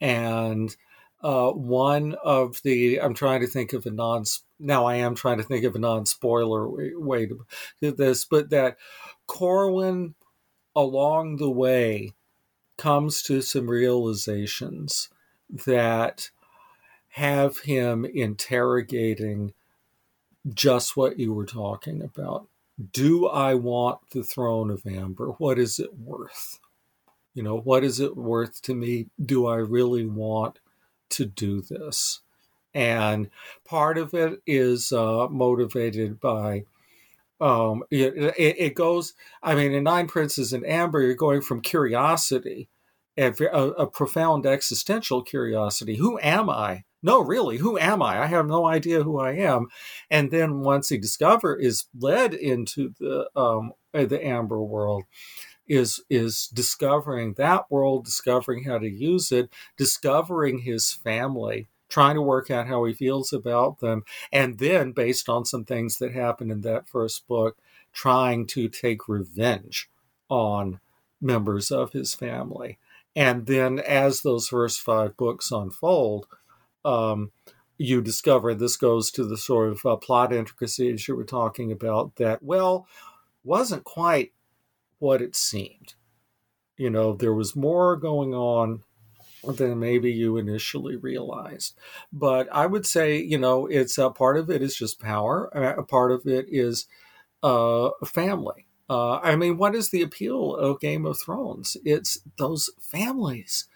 And uh, one of the, I'm trying to think of a non, now I am trying to think of a non spoiler way, way to do this, but that Corwin along the way comes to some realizations that have him interrogating just what you were talking about. Do I want the throne of Amber? What is it worth? You know, what is it worth to me? Do I really want to do this? And part of it is uh, motivated by um, it, it, it, goes. I mean, in Nine Princes in Amber, you're going from curiosity, a, a, profound existential curiosity. Who am I? No, really, who am I? I have no idea who I am. And then once he discover is led into the um, the Amber world, is is discovering that world, discovering how to use it, discovering his family, trying to work out how he feels about them, and then based on some things that happened in that first book, trying to take revenge on members of his family. And then as those first five books unfold, um, you discover this goes to the sort of uh, plot intricacies you were talking about that, well, wasn't quite what it seemed. You know, there was more going on than maybe you initially realized. But I would say, you know, it's a part of it is just power. A part of it is uh, family. Uh, I mean, what is the appeal of Game of Thrones? It's those families.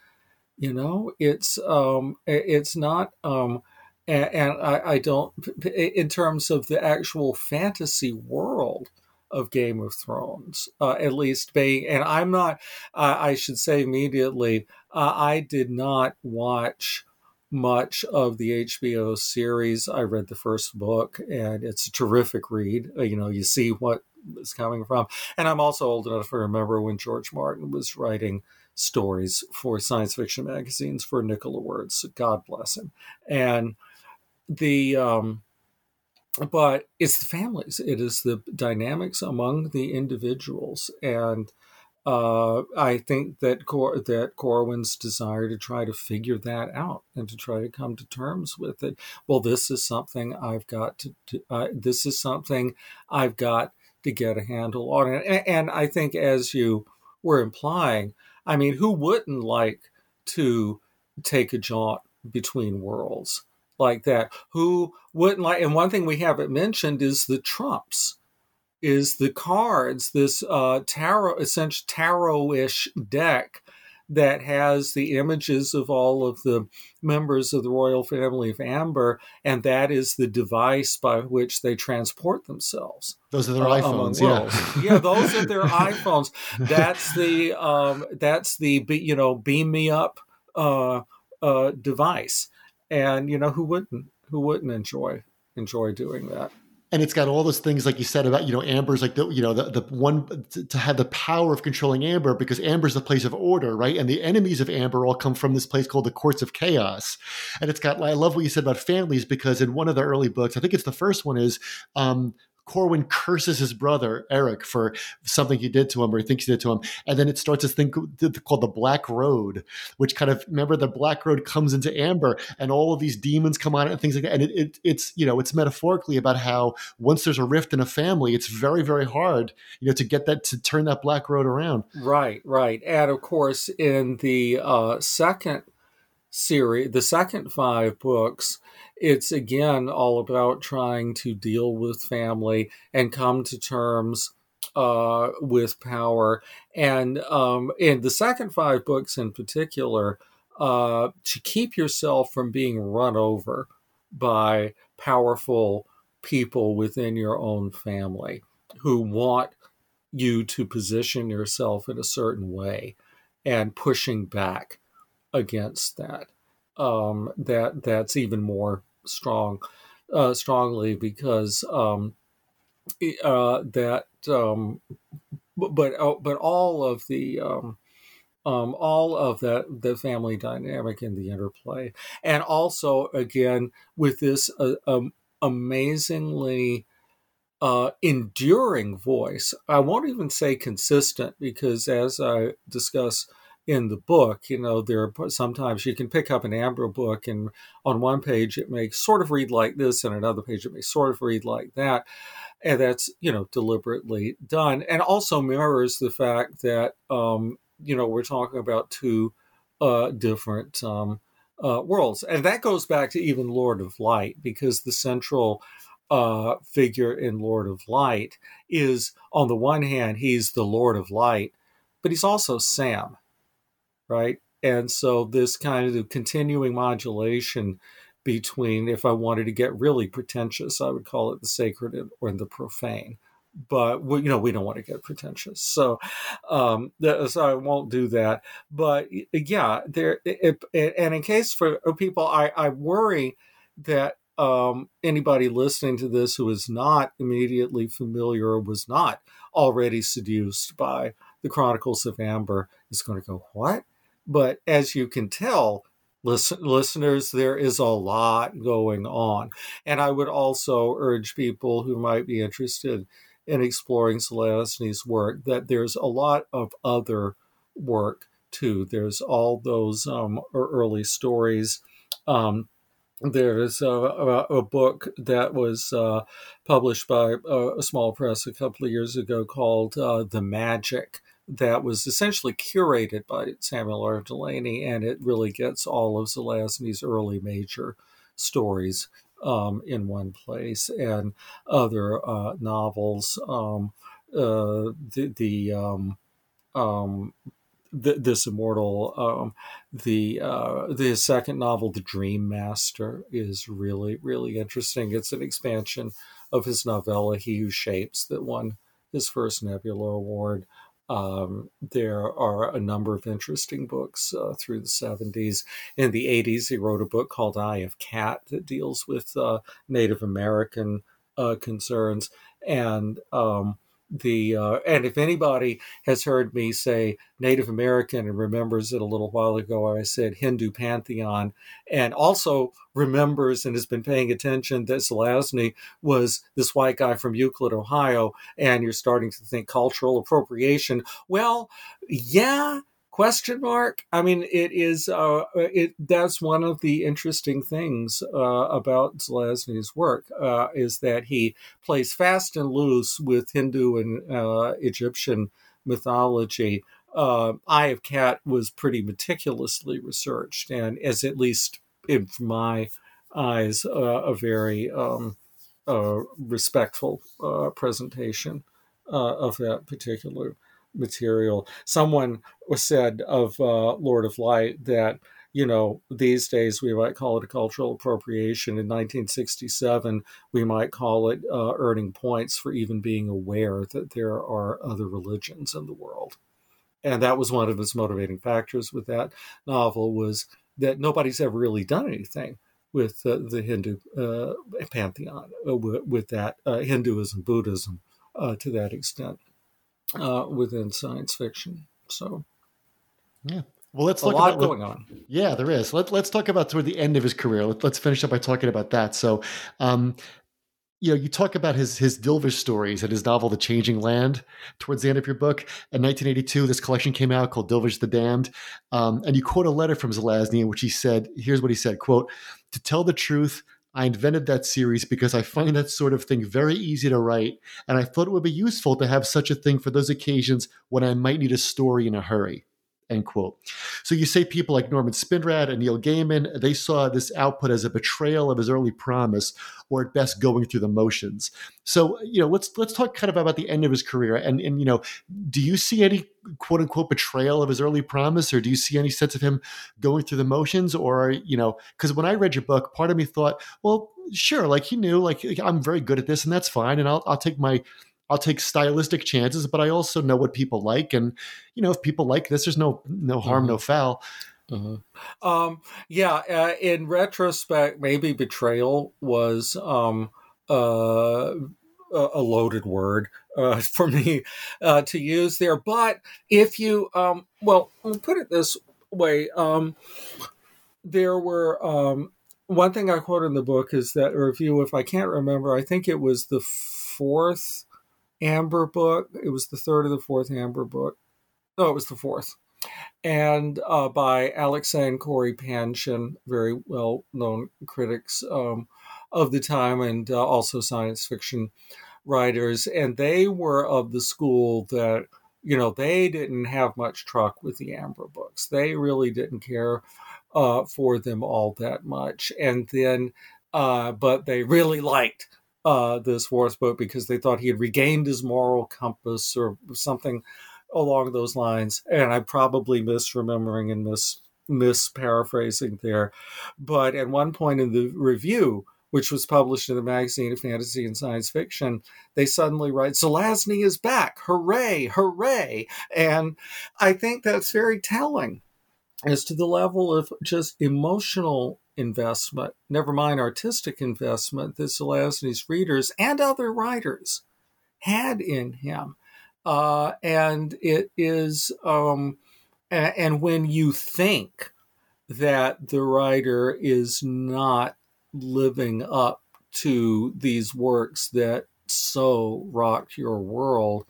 You know, it's um, it's not. Um, and, and I, I don't, in terms of the actual fantasy world, of Game of Thrones, uh, at least being, and I'm not, uh, I should say immediately, uh, I did not watch much of the HBO series. I read the first book, and it's a terrific read. Uh, you know, you see what is coming from. And I'm also old enough to remember when George Martin was writing stories for science fiction magazines for Nicola Words. God bless him. And the, um, but it's the families, it is the dynamics among the individuals. And uh, I think that Cor- that Corwin's desire to try to figure that out and to try to come to terms with it. Well, this is something I've got to. to uh, this is something I've got to get a handle on. And, and I think, as you were implying, I mean, who wouldn't like to take a jaunt between worlds like that? Who wouldn't like? And one thing we haven't mentioned is the Trumps is the cards, this uh, tarot, essentially tarot-ish deck that has the images of all of the members of the royal family of Amber, and that is the device by which they transport themselves. Those are their uh, iPhones, yeah. yeah, those are their iPhones. That's the um, that's the you know beam me up uh, uh, device, and you know who wouldn't who wouldn't enjoy enjoy doing that? And it's got all those things like you said about you know amber's like the you know the, the one to have the power of controlling amber because amber's the place of order right? And the enemies of amber all come from this place called the courts of chaos. And it's got i love what you said about families because in one of the early books i think it's the first one is um, Corwin curses his brother Eric for something he did to him or he thinks he did to him, and then it starts this thing called the Black Road, which kind of remember the Black Road comes into Amber, and all of these demons come on it and things like that, and it, it, it's you know it's metaphorically about how once there's a rift in a family, it's very very hard you know to get that to turn that Black Road around. Right, right, and of course in the uh, second series, the second five books it's again all about trying to deal with family and come to terms uh, with power. And um, in the second five books in particular, uh, to keep yourself from being run over by powerful people within your own family who want you to position yourself in a certain way and pushing back against that um, that that's even more strong, uh, strongly because um, uh, that. Um, but uh, but all of the um, um, all of that the family dynamic and the interplay, and also again with this uh, um, amazingly uh, enduring voice. I won't even say consistent because, as I discuss in the book. You know, there are sometimes you can pick up an Amber book, and on one page it may sort of read like this, and another page it may sort of read like that, and that's you know deliberately done, and also mirrors the fact that um, you know we're talking about two uh, different um, uh, worlds, and that goes back to even Lord of Light because the central uh, figure in Lord of Light is, on the one hand, he's the Lord of Light, but he's also Sam right? And so this kind of continuing modulation between, if I wanted to get really pretentious, I would call it the sacred or the profane. But we, you know, we don't want to get pretentious, so um, so I won't do that. But yeah, there. It, and in case for people, I, I worry that um, anybody listening to this who is not immediately familiar or was not already seduced by the Chronicles of Amber is going to go, "What? But as you can tell, listen, listeners, there is a lot going on. And I would also urge people who might be interested in exploring Zelazny's work that there's a lot of other work too. There's all those um, early stories. Um, there's a, a, book that was uh, published by a, a, small press a couple of years ago called uh, The Magic that was essentially curated by Samuel R. Delany, and it really gets all of Zelazny's early major stories um, in one place and other uh, novels. Um, uh, the, the um, um this immortal, um, the uh, the second novel, The Dream Master, is really really interesting. It's an expansion of his novella, He Who Shapes, that won his first Nebula Award. Um, there are a number of interesting books uh, through the 70s. In the 80s, he wrote a book called Eye of Cat that deals with uh, Native American uh, concerns. And um, the uh, and if anybody has heard me say Native American and remembers it a little while ago, I said Hindu pantheon, and also remembers and has been paying attention that Zelazny was this white guy from Euclid, Ohio, and you're starting to think cultural appropriation. Well, yeah, question mark. I mean it is uh, it that's one of the interesting things uh, about zelazny's work uh, is that he plays fast and loose with hindu and uh, egyptian mythology. Uh, eye of cat was pretty meticulously researched and as at least in my eyes uh, a very um, respectful presentation of that particular material. Someone said of uh, Lord of Light that you know, these days we might call it a cultural appropriation. In 1967, we might call it uh, earning points for even being aware that there are other religions in the world. And that was one of his motivating factors with that novel was that nobody's ever really done anything with uh, the Hindu uh, pantheon, uh, with, with, that uh, Hinduism, Buddhism uh, to that extent uh, within science fiction. So, yeah. Well, let's a lot about going on. Yeah, there is. Let, let's talk about toward the end of his career. Let, us finish up by talking about that. So, um, you know, you talk about his his Dilvish stories and his novel *The Changing Land* towards the end of your book. In 1982, this collection came out called *Dilvish the Damned*, um, and you quote a letter from Zelazny in which he said, "Here's what he said: "Quote: To tell the truth, I invented that series because I find that sort of thing very easy to write, and I thought it would be useful to have such a thing for those occasions when I might need a story in a hurry. End quote. So you say people like Norman Spinrad and Neil Gaiman, they saw this output as a betrayal of his early promise, or at best going through the motions. So, you know, let's let's talk kind of about the end of his career. And and you know, do you see any quote unquote betrayal of his early promise, or do you see any sense of him going through the motions? Or, you know, because when I read your book, part of me thought, well, sure, like he knew, like I'm very good at this, and that's fine, and I'll I'll take my I'll take stylistic chances, but I also know what people like, and you know if people like this, there's no no harm, mm-hmm. no foul. Mm-hmm. Um, yeah, uh, in retrospect, maybe betrayal was um, uh, a loaded word uh, for me uh, to use there. But if you, um, well, I'll put it this way, um, there were um, one thing I quote in the book is that review. If I can't remember, I think it was the fourth Amber book. It was the third or the fourth Amber book. No, it was the fourth. And uh, by Alex and Cory Panshin, very well known critics um, of the time and uh, also science fiction writers. And they were of the school that, you know, they didn't have much truck with the Amber books. They really didn't care uh, for them all that much. And then, uh, but they really liked uh, this book because they thought he had regained his moral compass or something along those lines. And I'm probably misremembering and mis misparaphrasing there. But at one point in the review, which was published in the magazine of fantasy and science fiction, they suddenly write, Zelazny is back. Hooray, hooray. And I think that's very telling as to the level of just emotional investment, never mind artistic investment, that Zelazny's readers and other writers had in him. Uh, and it is, um, and when you think that the writer is not living up to these works that so rocked your world,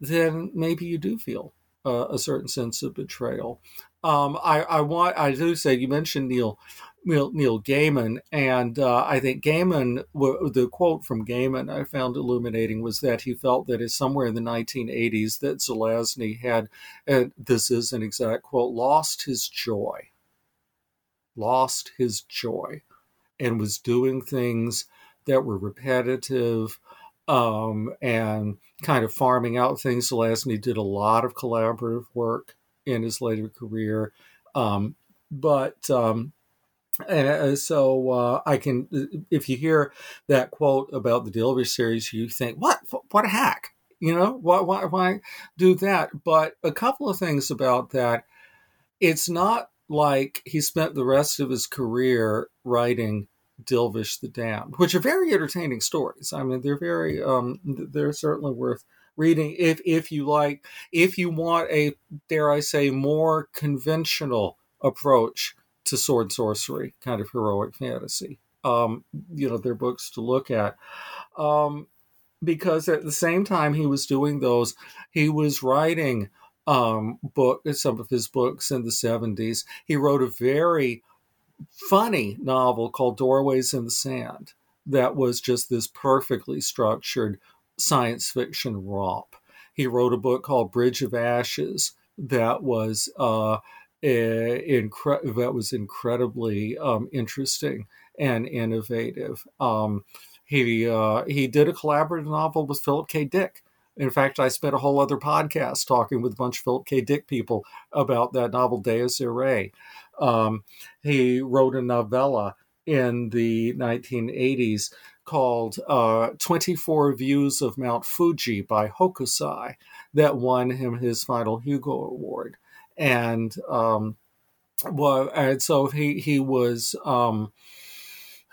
then maybe you do feel uh, a certain sense of betrayal. Um, I, I want I do say you mentioned Neil Neil, Neil Gaiman, and uh, I think Gaiman, the quote from Gaiman I found illuminating was that he felt that it's somewhere in the 1980s that Zelazny had, and this is an exact quote, lost his joy, lost his joy, and was doing things that were repetitive um, and kind of farming out things. Zelazny did a lot of collaborative work in his later career, um, but um, and so uh, I can, if you hear that quote about the Dilvish series, you think, what, what a hack. You know, why, why, why do that? But a couple of things about that. It's not like he spent the rest of his career writing Dilvish the Damned, which are very entertaining stories. I mean, they're very, um, they're certainly worth reading if if you like, if you want a, dare I say, more conventional approach to sword sorcery, kind of heroic fantasy. Um, you know, they're books to look at. Um, because at the same time he was doing those, he was writing um, book some of his books in the 70s. He wrote a very funny novel called Doorways in the Sand that was just this perfectly structured science fiction romp. He wrote a book called Bridge of Ashes that was uh, incre- that was incredibly um, interesting and innovative. Um, he uh, he did a collaborative novel with Philip K. Dick. In fact, I spent a whole other podcast talking with a bunch of Philip K. Dick people about that novel Deus Irae. Um, he wrote a novella in the 1980s called uh, 24 Views of Mount Fuji by Hokusai that won him his final Hugo Award. And um, well, and so he he was um,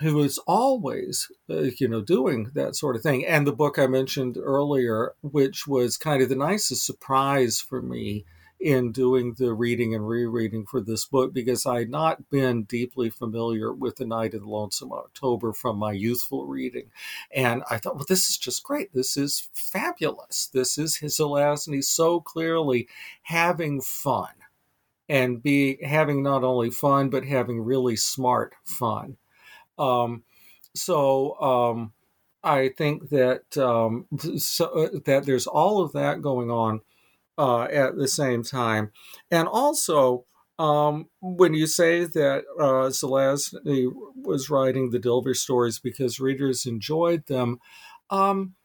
was always uh, you know doing that sort of thing. And the book I mentioned earlier, which was kind of the nicest surprise for me in doing the reading and rereading for this book because I had not been deeply familiar with The Night of the Lonesome October from my youthful reading. And I thought, well, this is just great. This is fabulous. This is his Zelazny so clearly having fun and be having not only fun but having really smart fun. Um, so um, I think that um, so, uh, that there's all of that going on uh, at the same time, and also um, when you say that uh, Zelazny was writing the Dilvish stories because readers enjoyed them. Um,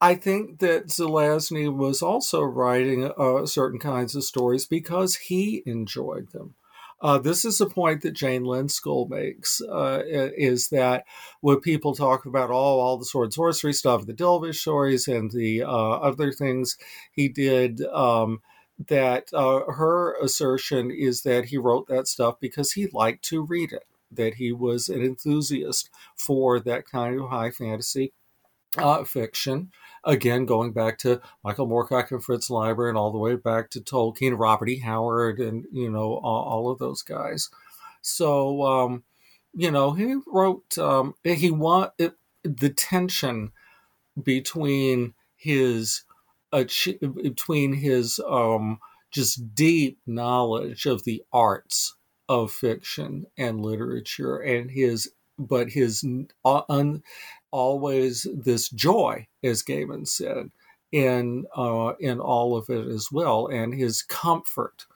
I think that Zelazny was also writing uh, certain kinds of stories because he enjoyed them. Uh, this is a point that Jane Lindskold makes: uh, is that when people talk about all all the sword sorcery stuff, the Dilvish stories, and the uh, other things he did, um, that uh, her assertion is that he wrote that stuff because he liked to read it, that he was an enthusiast for that kind of high fantasy uh, fiction again, going back to Michael Moorcock and Fritz Leiber and all the way back to Tolkien, Robert E. Howard, and, you know, all, all of those guys. So, um, you know, he wrote, um, he want it, the tension between his, between his, um, just deep knowledge of the arts of fiction and literature and his but his uh, un, always this joy, as Gaiman said, in uh, in all of it as well, and his comfort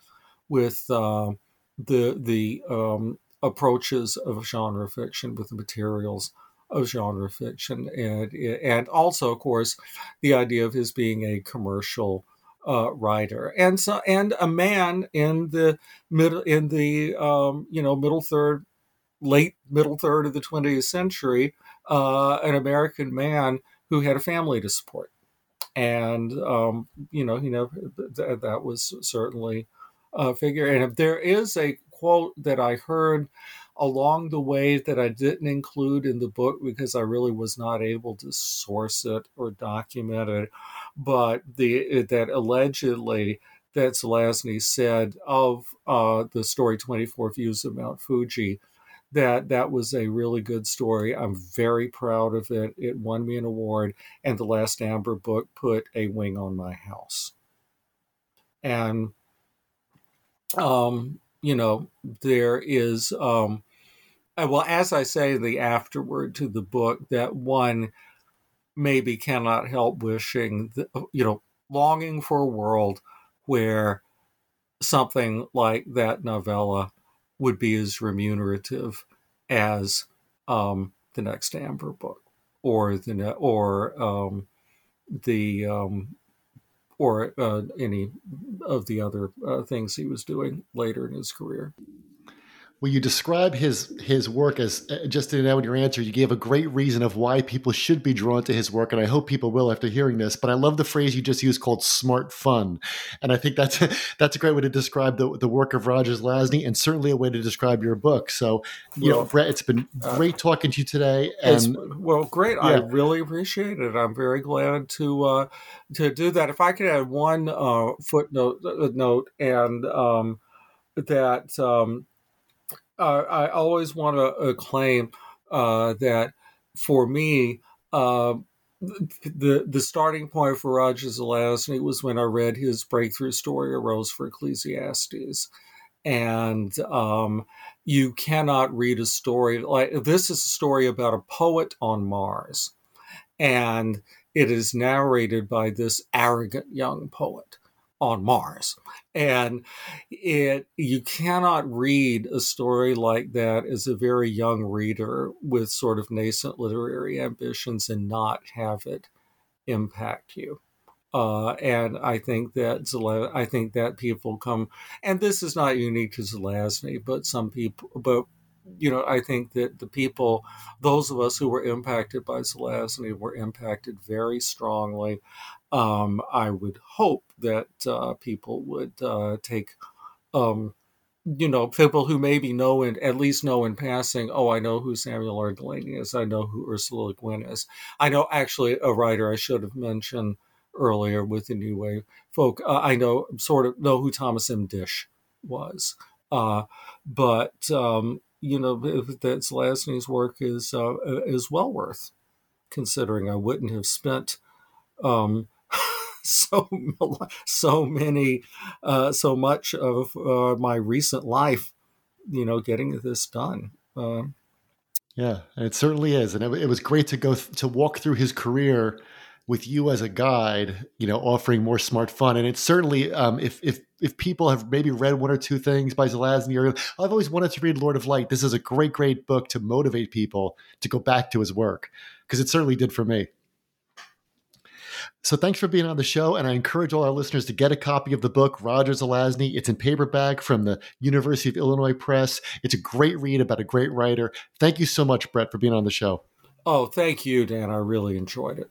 with uh, the the um, approaches of genre fiction, with the materials of genre fiction, and and also, of course, the idea of his being a commercial. Uh, writer and so and a man in the middle in the um, you know middle third late middle third of the 20th century uh, an American man who had a family to support. And, um, you know, you know, th- that was certainly a figure. And if there is a quote that I heard along the way that I didn't include in the book because I really was not able to source it or document it, but the that allegedly that Zelazny said of uh, the story 24 Views of Mount Fuji that that was a really good story. I'm very proud of it. It won me an award, and the last Amber book put a wing on my house. And, um, you know, there is, um, well, as I say in the afterword to the book, that one maybe cannot help wishing, that, you know, longing for a world where something like that novella would be as remunerative as um, the next Amber book or the or um, the um, or uh, any of the other uh, things he was doing later in his career. Well, you describe his his work as uh, just in your answer. You gave a great reason of why people should be drawn to his work, and I hope people will after hearing this. But I love the phrase you just used called "smart fun," and I think that's that's a great way to describe the the work of Rogers Zelazny, and certainly a way to describe your book. So, you well, know, Brett, it's been uh, great talking to you today. And well, great. Yeah. I really appreciate it. I'm very glad to uh, to do that. If I could add one uh, footnote uh, note and um, that. Um, uh, I always want to claim uh, that for me, uh, the the starting point for Roger Zelazny was when I read his breakthrough story, A Rose for Ecclesiastes, and um, you cannot read a story like this. Is a story about a poet on Mars, and it is narrated by this arrogant young poet on Mars. And it you cannot read a story like that as a very young reader with sort of nascent literary ambitions and not have it impact you. Uh, and I think that I think that people come, and this is not unique to Zelazny, but some people, but you know, I think that the people, those of us who were impacted by Zelazny, were impacted very strongly um, I would hope that uh, people would uh, take, um, you know, people who maybe know and at least know in passing, oh, I know who Samuel R. Delany is. I know who Ursula Le Guin is. I know actually a writer I should have mentioned earlier with the New Wave folk. Uh, I know sort of know who Thomas M. Disch was. Uh, but, um, you know, that Zelazny's work is, uh, is well worth considering. I wouldn't have spent um, so so many uh, so much of uh, my recent life you know getting this done uh, yeah it certainly is and it, it was great to go th- to walk through his career with you as a guide you know offering more smart fun and it's certainly um, if if if people have maybe read one or two things by Zelazny I've always wanted to read Lord of Light. This is a great great book to motivate people to go back to his work because it certainly did for me so thanks for being on the show, and I encourage all our listeners to get a copy of the book Roger Zelazny. It's in paperback from the University of Illinois Press. It's a great read about a great writer. Thank you so much, Brett, for being on the show. Oh, thank you, Dan. I really enjoyed it.